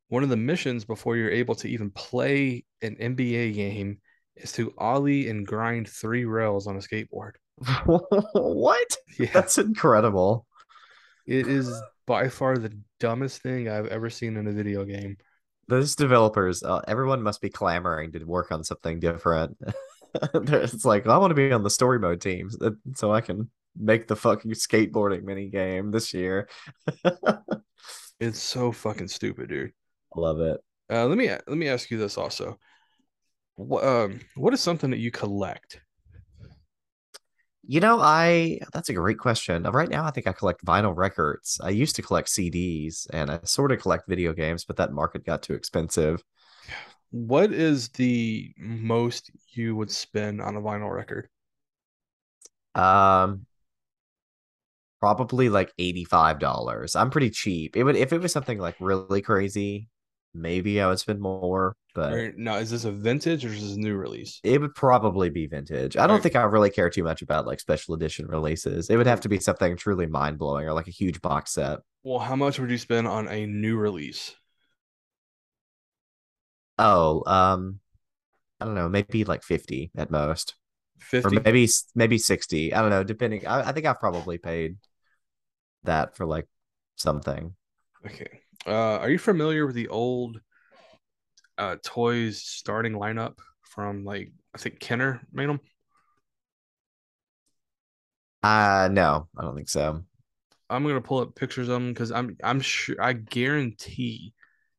one of the missions before you're able to even play an NBA game is to ollie and grind three rails on a skateboard. what? Yeah, That's incredible. it is by far the dumbest thing I've ever seen in a video game. Those developers, uh, everyone must be clamoring to work on something different. it's like, I want to be on the story mode teams that- so I can make the fucking skateboarding mini game this year. It's so fucking stupid, dude. I love it. Uh, let me let me ask you this also. What um what is something that you collect? You know, I that's a great question. Right now, I think I collect vinyl records. I used to collect CDs and I sort of collect video games, but that market got too expensive. What is the most you would spend on a vinyl record? Um, probably like $85. I'm pretty cheap. It would if it was something like really crazy, maybe I would spend more, but Or, now, is this a vintage or is this a new release? it would probably be vintage. I don't Right. think I really care too much about like special edition releases. It would have to be something truly mind-blowing or like a huge box set. Well, how much would you spend on a new release? Oh, um, I don't know, maybe like 50 at most. Or 50? maybe maybe 60. I don't know, depending. I, I think I've probably paid that for like something. Okay. Uh, are you familiar with the old uh toys starting lineup from like I think Kenner made them? Uh no, I don't think so. I'm gonna pull up pictures of them because I'm I'm sure I guarantee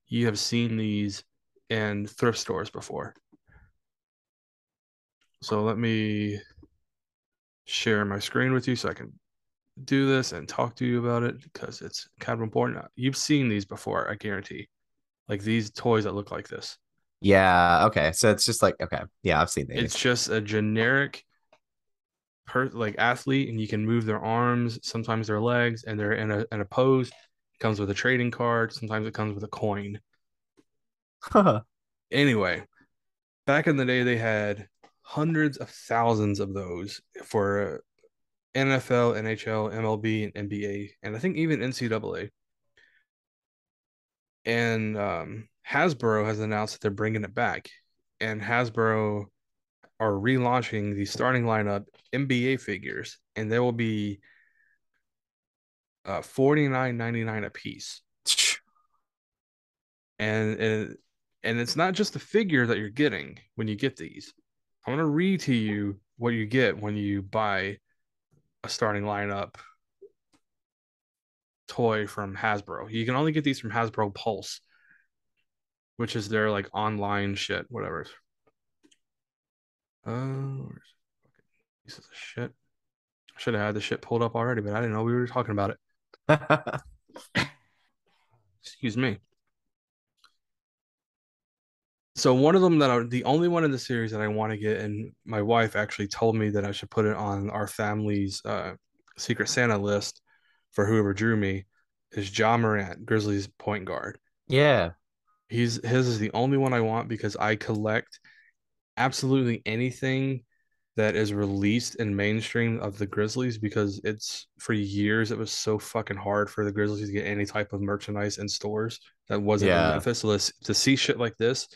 you have seen these in thrift stores before. So let me share my screen with you so I can do this and talk to you about it because it's kind of important. You've seen these before, I guarantee. Like these toys that look like this. Yeah, okay. So it's just like okay. Yeah, I've seen these. It's just a generic per like athlete, and you can move their arms, sometimes their legs, and they're in a in a pose. It comes with a trading card. Sometimes it comes with a coin. Huh. Anyway, back in the day, they had hundreds of thousands of those for NFL, NHL, MLB, and NBA, and I think even NCAA. And um, Hasbro has announced that they're bringing it back, and Hasbro are relaunching the starting lineup NBA figures, and there will be uh, forty nine ninety nine a piece and and and it's not just the figure that you're getting when you get these. I'm gonna read to you what you get when you buy a starting lineup toy from Hasbro. You can only get these from Hasbro Pulse, which is their like online shit, whatever. Uh, where's fucking pieces of shit? I should have had the shit pulled up already, but I didn't know we were talking about it. Excuse me. So one of them that I, the only one in the series that I want to get, and my wife actually told me that I should put it on our family's uh, Secret Santa list for whoever drew me, is Ja Morant, Grizzlies point guard. yeah. He's his is the only one I want because I collect absolutely anything that is released in mainstream of the Grizzlies because it's for years it was so fucking hard for the Grizzlies to get any type of merchandise in stores that wasn't in Yeah. Memphis. So this, to see shit like this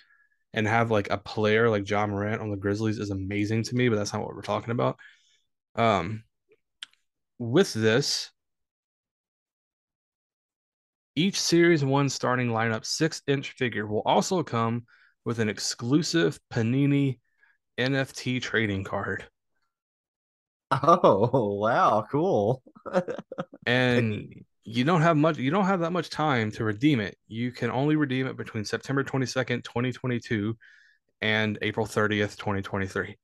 and have like a player like Ja Morant on the Grizzlies is amazing to me, but that's not what we're talking about. Um with this each series one starting lineup six inch figure will also come with an exclusive Panini NFT trading card. Oh wow, cool. And. You don't have much you don't have that much time to redeem it. You can only redeem it between September 22nd, 2022 and April 30th, 2023.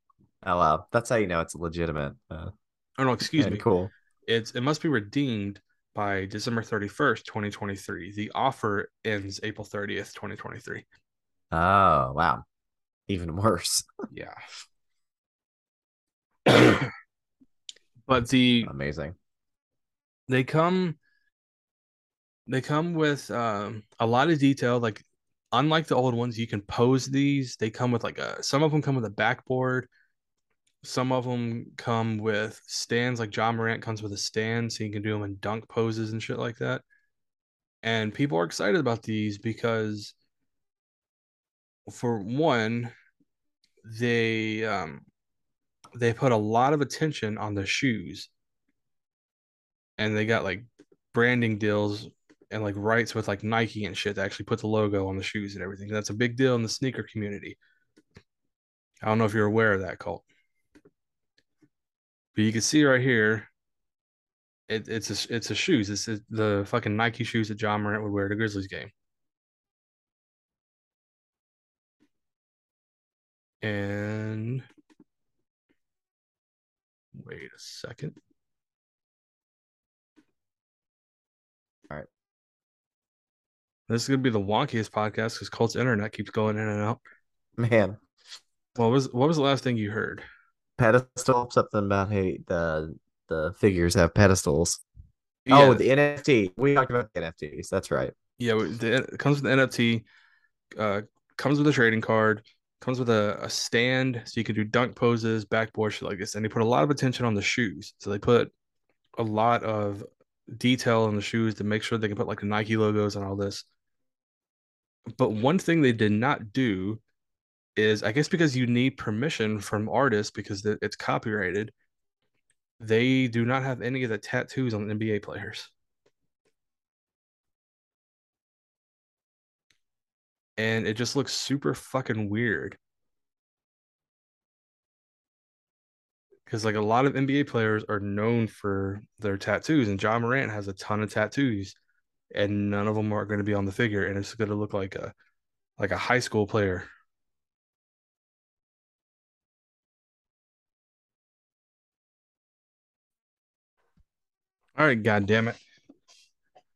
Oh wow, that's how you know it's legitimate. Uh, Oh no, excuse me. Cool. It's it must be redeemed by December 31st, 2023. The offer ends April 30th, 2023. Oh wow, even worse. Yeah. but the Amazing. they come they come with um, a lot of detail like unlike the old ones you can pose these. They come with like a some of them come with a backboard. Some of them come with stands like Ja Morant comes with a stand so you can do them in dunk poses and shit like that. And people are excited about these because for one they um they put a lot of attention on the shoes. And they got like branding deals and like rights with like Nike and shit to actually put the logo on the shoes and everything. That's a big deal in the sneaker community. I don't know if you're aware of that, Colt. But you can see right here, it, it's a it's a shoes. It's a, the fucking Nike shoes that Ja Morant would wear at a Grizzlies game. And wait a second. This is gonna be the wonkiest podcast because Colt's internet keeps going in and out. Man, What was what was the last thing you heard? pedestal something about hey the the figures have pedestals. Yeah, Oh, the NFT. We talked about the NFTs. That's right. yeah, the, it comes with the NFT, uh, comes with a trading card, comes with a, a stand so you can do dunk poses, backboard shit like this. And they put a lot of attention on the shoes. So they put a lot of detail on the shoes to make sure they can put like the Nike logos and all this. But one thing they did not do is, I guess, because you need permission from artists because it's copyrighted, they do not have any of the tattoos on NBA players. And it just looks super fucking weird. Because like a lot of NBA players are known for their tattoos, and Ja Morant has a ton of tattoos, and none of them are going to be on the figure, and it's going to look like a like a high school player. All right, god damn it.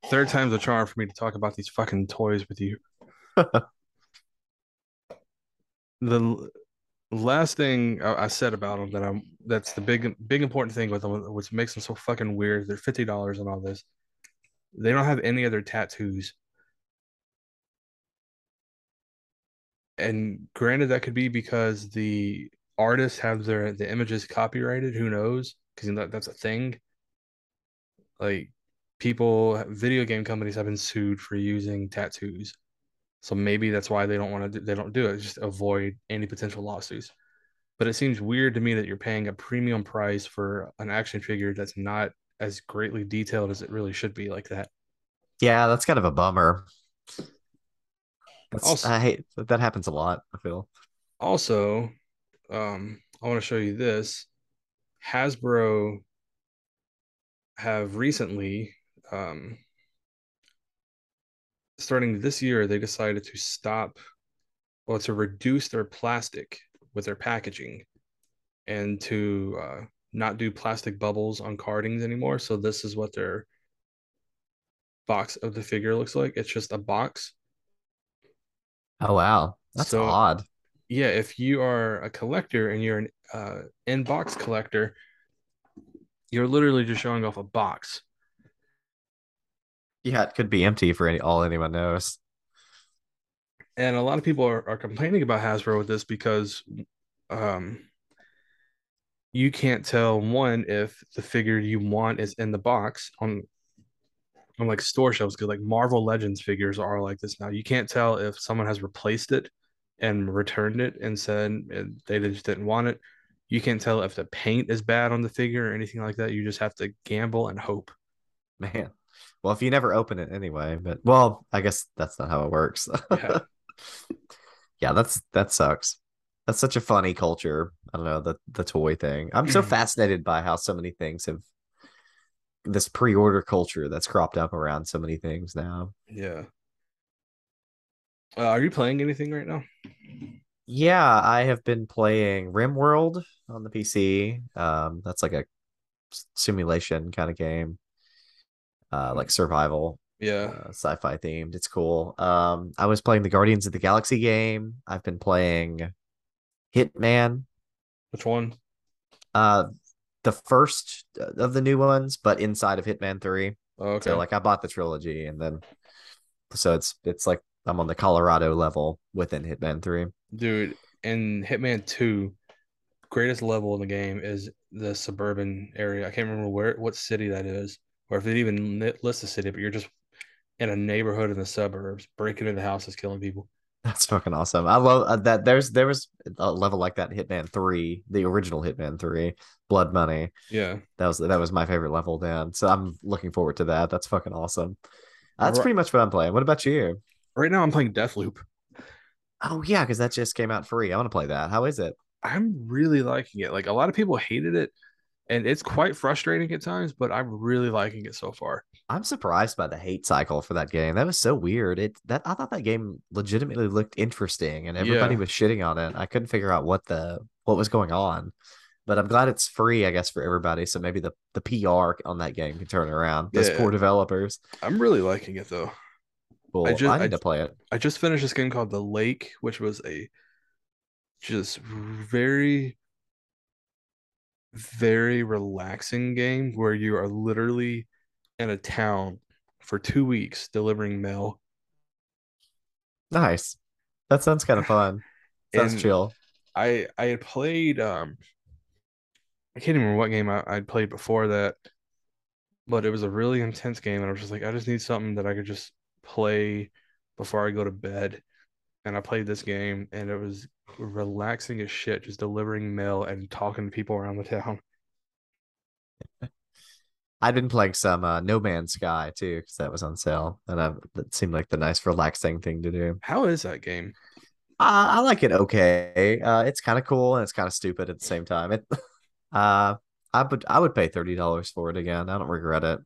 Third time's a charm for me to talk about these fucking toys with you. the last thing I, said about them that I'm that's the big big important thing with them, which makes them so fucking weird. They're fifty dollars and all this. They don't have any other tattoos. And granted, that could be because the artists have their the images copyrighted. Who knows? Because that, that's a thing. Like people, video game companies have been sued for using tattoos. So maybe that's why they don't want to. They don't do it. Just avoid any potential lawsuits. But it seems weird to me that you're paying a premium price for an action figure that's not as greatly detailed as it really should be, like that. Yeah, that's kind of a bummer. That's, Also- I hate that happens a lot, I feel. Also, um, I want to show you this. Hasbro have recently, um, starting this year, they decided to stop, well, to reduce their plastic with their packaging and to uh, not do plastic bubbles on cardings anymore. So this is what their box of the figure looks like. It's just a box. Oh wow, that's So- odd. Yeah, if you are a collector and you're an uh, in-box collector, you're literally just showing off a box. Yeah, it could be empty for any all anyone knows. And a lot of people are, are complaining about Hasbro with this because um you can't tell one if the figure you want is in the box on on like store shelves because like Marvel Legends figures are like this now. You can't tell if someone has replaced it and returned it and said they just didn't want it. You can't tell if the paint is bad on the figure or anything like that. You just have to gamble and hope. Man. Well, if you never open it anyway, but well, I guess that's not how it works. Yeah. yeah, that's that sucks. That's such a funny culture. I don't know the the toy thing. I'm so fascinated by how so many things have this pre-order culture that's cropped up around so many things now. Yeah. Uh, are you playing anything right now? Yeah, I have been playing RimWorld on the PC. Um, that's like a simulation kind of game, uh, like survival, Yeah. uh, sci-fi themed. It's cool. Um, I was playing the Guardians of the Galaxy game. I've been playing Hitman, Which one? uh, the first of the new ones, but inside of Hitman Three. Oh, okay. So like I bought the trilogy, and then so it's it's like I'm on the Colorado level within Hitman Three. Dude, in Hitman 2, greatest level in the game is the suburban area. I can't remember where what city that is, or if it even lists the city, but you're just in a neighborhood in the suburbs, breaking into houses, killing people. That's fucking awesome. I love uh, that. There's there was a level like that in Hitman Three, the original Hitman Three, Blood Money. Yeah. That was that was my favorite level Dan, So I'm looking forward to that. That's fucking awesome. That's Alright. pretty much what I'm playing. What about you? Right now I'm playing Deathloop. Oh yeah, because that just came out free. I want to play that. How is it? I'm really liking it. Like a lot of people hated it, and it's quite frustrating at times, but I'm really liking it so far. I'm surprised by the hate cycle for that game. That was so weird. It that I thought that game legitimately looked interesting, and everybody Yeah. was shitting on it. I couldn't figure out what the what was going on. But I'm glad it's free, I guess, for everybody. So maybe the the PR on that game can turn around. Those Yeah. poor developers. I'm really liking it though. Cool. I I, just- need I- to play it. I just finished this game called The Lake, which was a just very, very relaxing game where you are literally in a town for two weeks delivering mail. Nice. That sounds kind of fun. Sounds chill. I I had played um I can't even remember what game I, I'd played before that, but it was a really intense game, and I was just like, I just need something that I could just play before I go to bed. And I played this game, and it was relaxing as shit, just delivering mail and talking to people around the town. I've been playing some uh, No Man's Sky too, because that was on sale, and I've, that seemed like the nice, relaxing thing to do. How is that game? Uh, I like it okay. Uh, it's kind of cool and it's kind of stupid at the same time. It, uh, I would I would pay thirty dollars for it again. I don't regret it.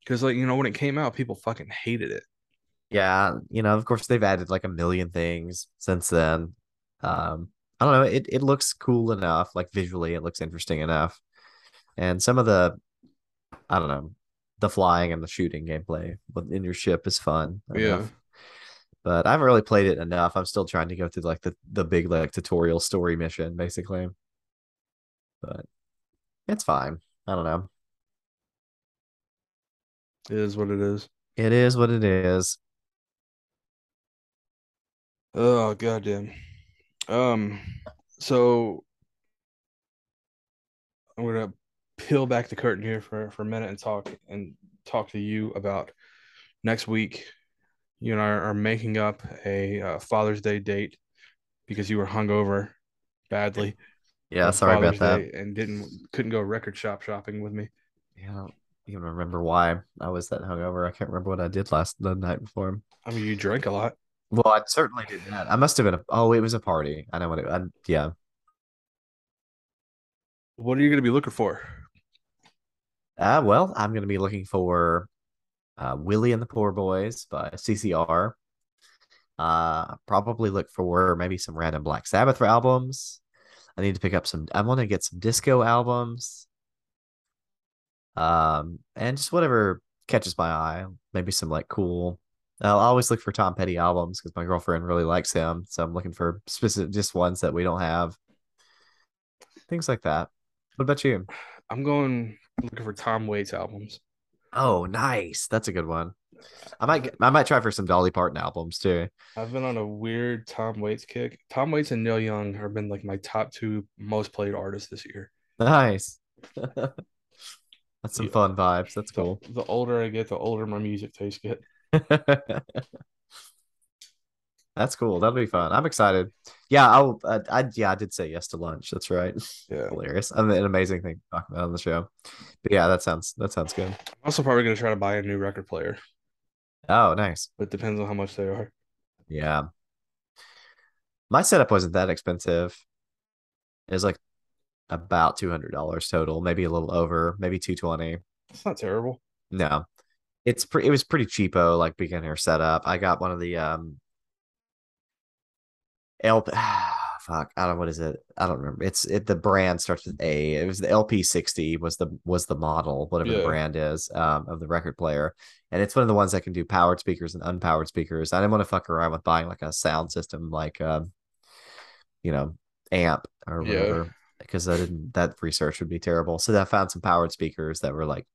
Because like you know when it came out, people fucking hated it. Yeah, you know, of course they've added like a million things since then. Um, I don't know. It it looks cool enough, like visually, it looks interesting enough, and some of the, I don't know, the flying and the shooting gameplay in your ship is fun. Yeah. But I haven't really played it enough. I'm still trying to go through like the the big like tutorial story mission, basically. But it's fine. I don't know. It is what it is. It is what it is. Oh goddamn. Um, so I'm gonna peel back the curtain here for for a minute and talk and talk to you about next week. You and I are making up a uh, Father's Day date because you were hungover badly. Yeah, sorry about Father's that. Day and didn't couldn't go record shop shopping with me. Yeah, I don't even remember why I was that hungover. I can't remember what I did last the night before. I mean, you drank a lot. Well, I certainly did that. I must have been a oh, it was a party. I know what it I, yeah. What are you gonna be looking for? Uh well, I'm gonna be looking for uh Willie and the Poor Boys by CCR. Uh probably look for maybe some random Black Sabbath albums. I need to pick up some. I want to get some disco albums. Um, and just whatever catches my eye. Maybe some like cool. I'll always look for Tom Petty albums because my girlfriend really likes him. So I'm looking for specific, just ones that we don't have. Things like that. What about you? I'm going looking for Tom Waits albums. Oh, nice. That's a good one. I might get, I might try for some Dolly Parton albums too. I've been on a weird Tom Waits kick. Tom Waits and Neil Young have been like my top two most played artists this year. Nice. That's some Yeah. fun vibes. That's The- cool. The, older I get, the older my music taste get. That's cool. That'll be fun. I'm excited. Yeah, I'll. I, I yeah, I did say yes to lunch. That's right. Yeah. Hilarious. I mean, an amazing thing to talk about on the show. But yeah, that sounds that sounds good. I'm also probably gonna try to buy a new record player, Oh, nice. but it depends on how much they are. Yeah. My setup wasn't that expensive. It was like about two hundred dollars total, maybe a little over, maybe two twenty. It's not terrible. No, it's pretty. It was pretty cheapo, like beginner setup. I got one of the um. L fuck, I don't know what is it. I don't remember. It's it. The brand starts with A. It was the LP sixty was the was the model, whatever the brand is, um, of the record player, and it's one of the ones that can do powered speakers and unpowered speakers. I didn't want to fuck around with buying like a sound system, like um, you know, amp or Yeah. whatever, because I didn't. That research would be terrible. So I found some powered speakers that were like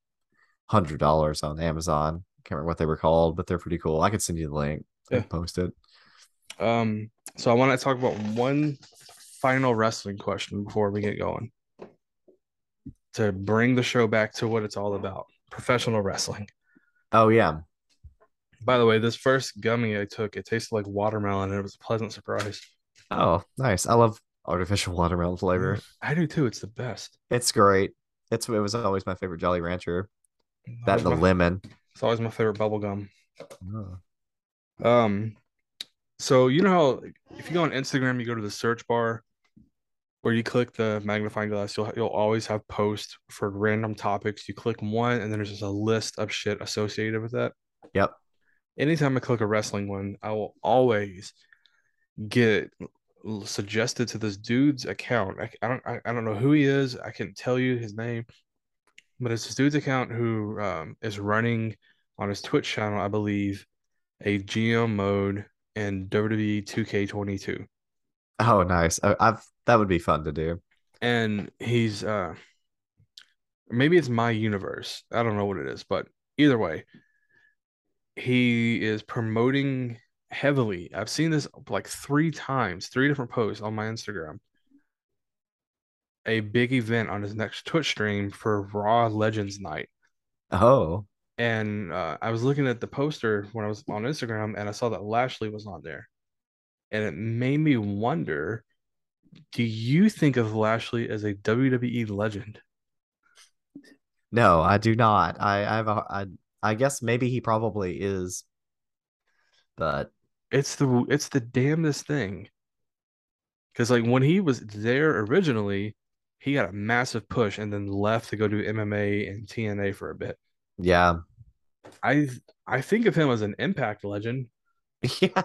hundred dollars on Amazon. Can't remember what they were called, but they're pretty cool. I could send you the link. Yeah. post it. Um, so I want to talk about one final wrestling question before we get going. To bring the show back to what it's all about, professional wrestling. Oh yeah. By the way, this first gummy I took, it tasted like watermelon, and it was a pleasant surprise. Oh, nice. I love artificial watermelon flavor. I do too. It's the best. It's great. It's it was always my favorite Jolly Rancher. That the my- lemon. It's always my favorite bubble gum. Oh. Um, so you know how if you go on Instagram, you go to the search bar where you click the magnifying glass, you'll you'll always have posts for random topics. You click one, and then there's just a list of shit associated with that. Yep. Anytime I click a wrestling one, I will always get suggested to this dude's account. I, I don't I, I don't know who he is. I can't tell you his name, but it's this dude's account who um, is running on his Twitch channel, I believe, a GM mode in WWE 2K22. Oh, nice. I, I've that would be fun to do. And he's uh maybe it's my universe. I don't know what it is, but either way, he is promoting heavily. I've seen this like three times, three different posts on my Instagram. A big event on his next Twitch stream for Raw Legends Night. Oh, And uh, I was looking at the poster when I was on Instagram and I saw that Lashley was on there. And it made me wonder do you think of Lashley as a WWE legend? no, I do not. I I have a I I guess maybe he probably is. But It's the it's the damnedest thing. Because like when he was there originally, he got a massive push and then left to go do MMA and TNA for a bit. yeah. I I think of him as an Impact legend. Yeah.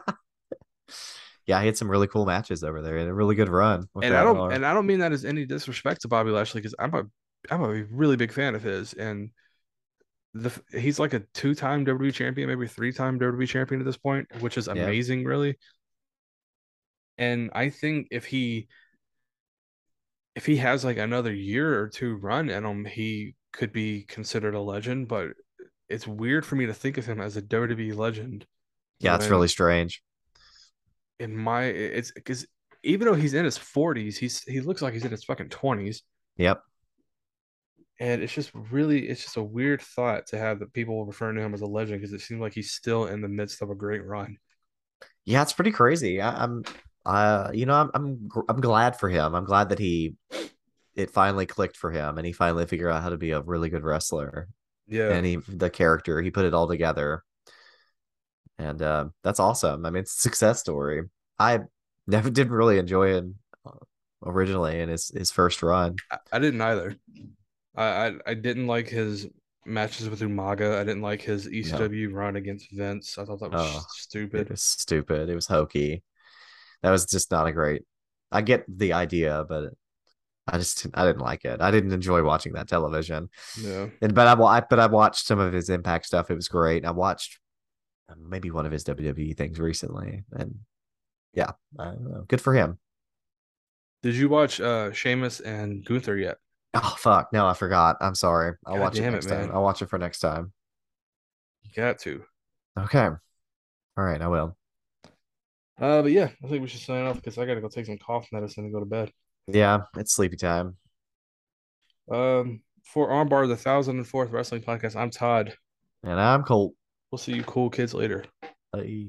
Yeah, he had some really cool matches over there and a really good run. and I don't and I don't mean that as any disrespect to Bobby Lashley because I'm a I'm a really big fan of his and the he's like a two-time WWE champion, maybe three-time WWE champion at this point, which is Yeah. amazing, really. And I think if he if he has like another year or two run in him, he could be considered a legend, but it's weird for me to think of him as a WWE legend. yeah, it's really strange. in my it's because even though he's in his 40s, he's he looks like he's in his fucking 20s. Yep. And it's just really, it's just a weird thought to have that people referring to him as a legend because it seems like he's still in the midst of a great run. Yeah, it's pretty crazy. I, I'm, uh, you know, I'm, I'm, I'm glad for him. I'm glad that he, it finally clicked for him, and he finally figured out how to be a really good wrestler. Yeah. And he, the character, he put it all together, and uh, that's awesome. I mean, it's a success story. I never didn't really enjoy him uh, originally in his his first run. I, I didn't either. I, I I didn't like his matches with Umaga. I didn't like his ECW run against Vince. I thought that was Oh, It was stupid. It was hokey. That was just not a great. I get the idea, but I just I didn't like it. I didn't enjoy watching that television. Yeah. And but I but I watched some of his Impact stuff. It was great. I watched uh, maybe one of his WWE things recently, and yeah, I don't know. Good for him. Did you watch uh Sheamus and Gunther yet? Oh fuck, no, I forgot. I'm sorry. I'll God watch it damn it, next time. I'll watch it for next time. You got to. Okay. All right, I will. Uh, but yeah, I think we should sign off because I gotta go take some cough medicine and go to bed. Yeah, it's sleepy time. Um, for Armbar, the thousand and fourth wrestling podcast, I'm Todd. And I'm Colt. We'll see you cool kids later. Bye.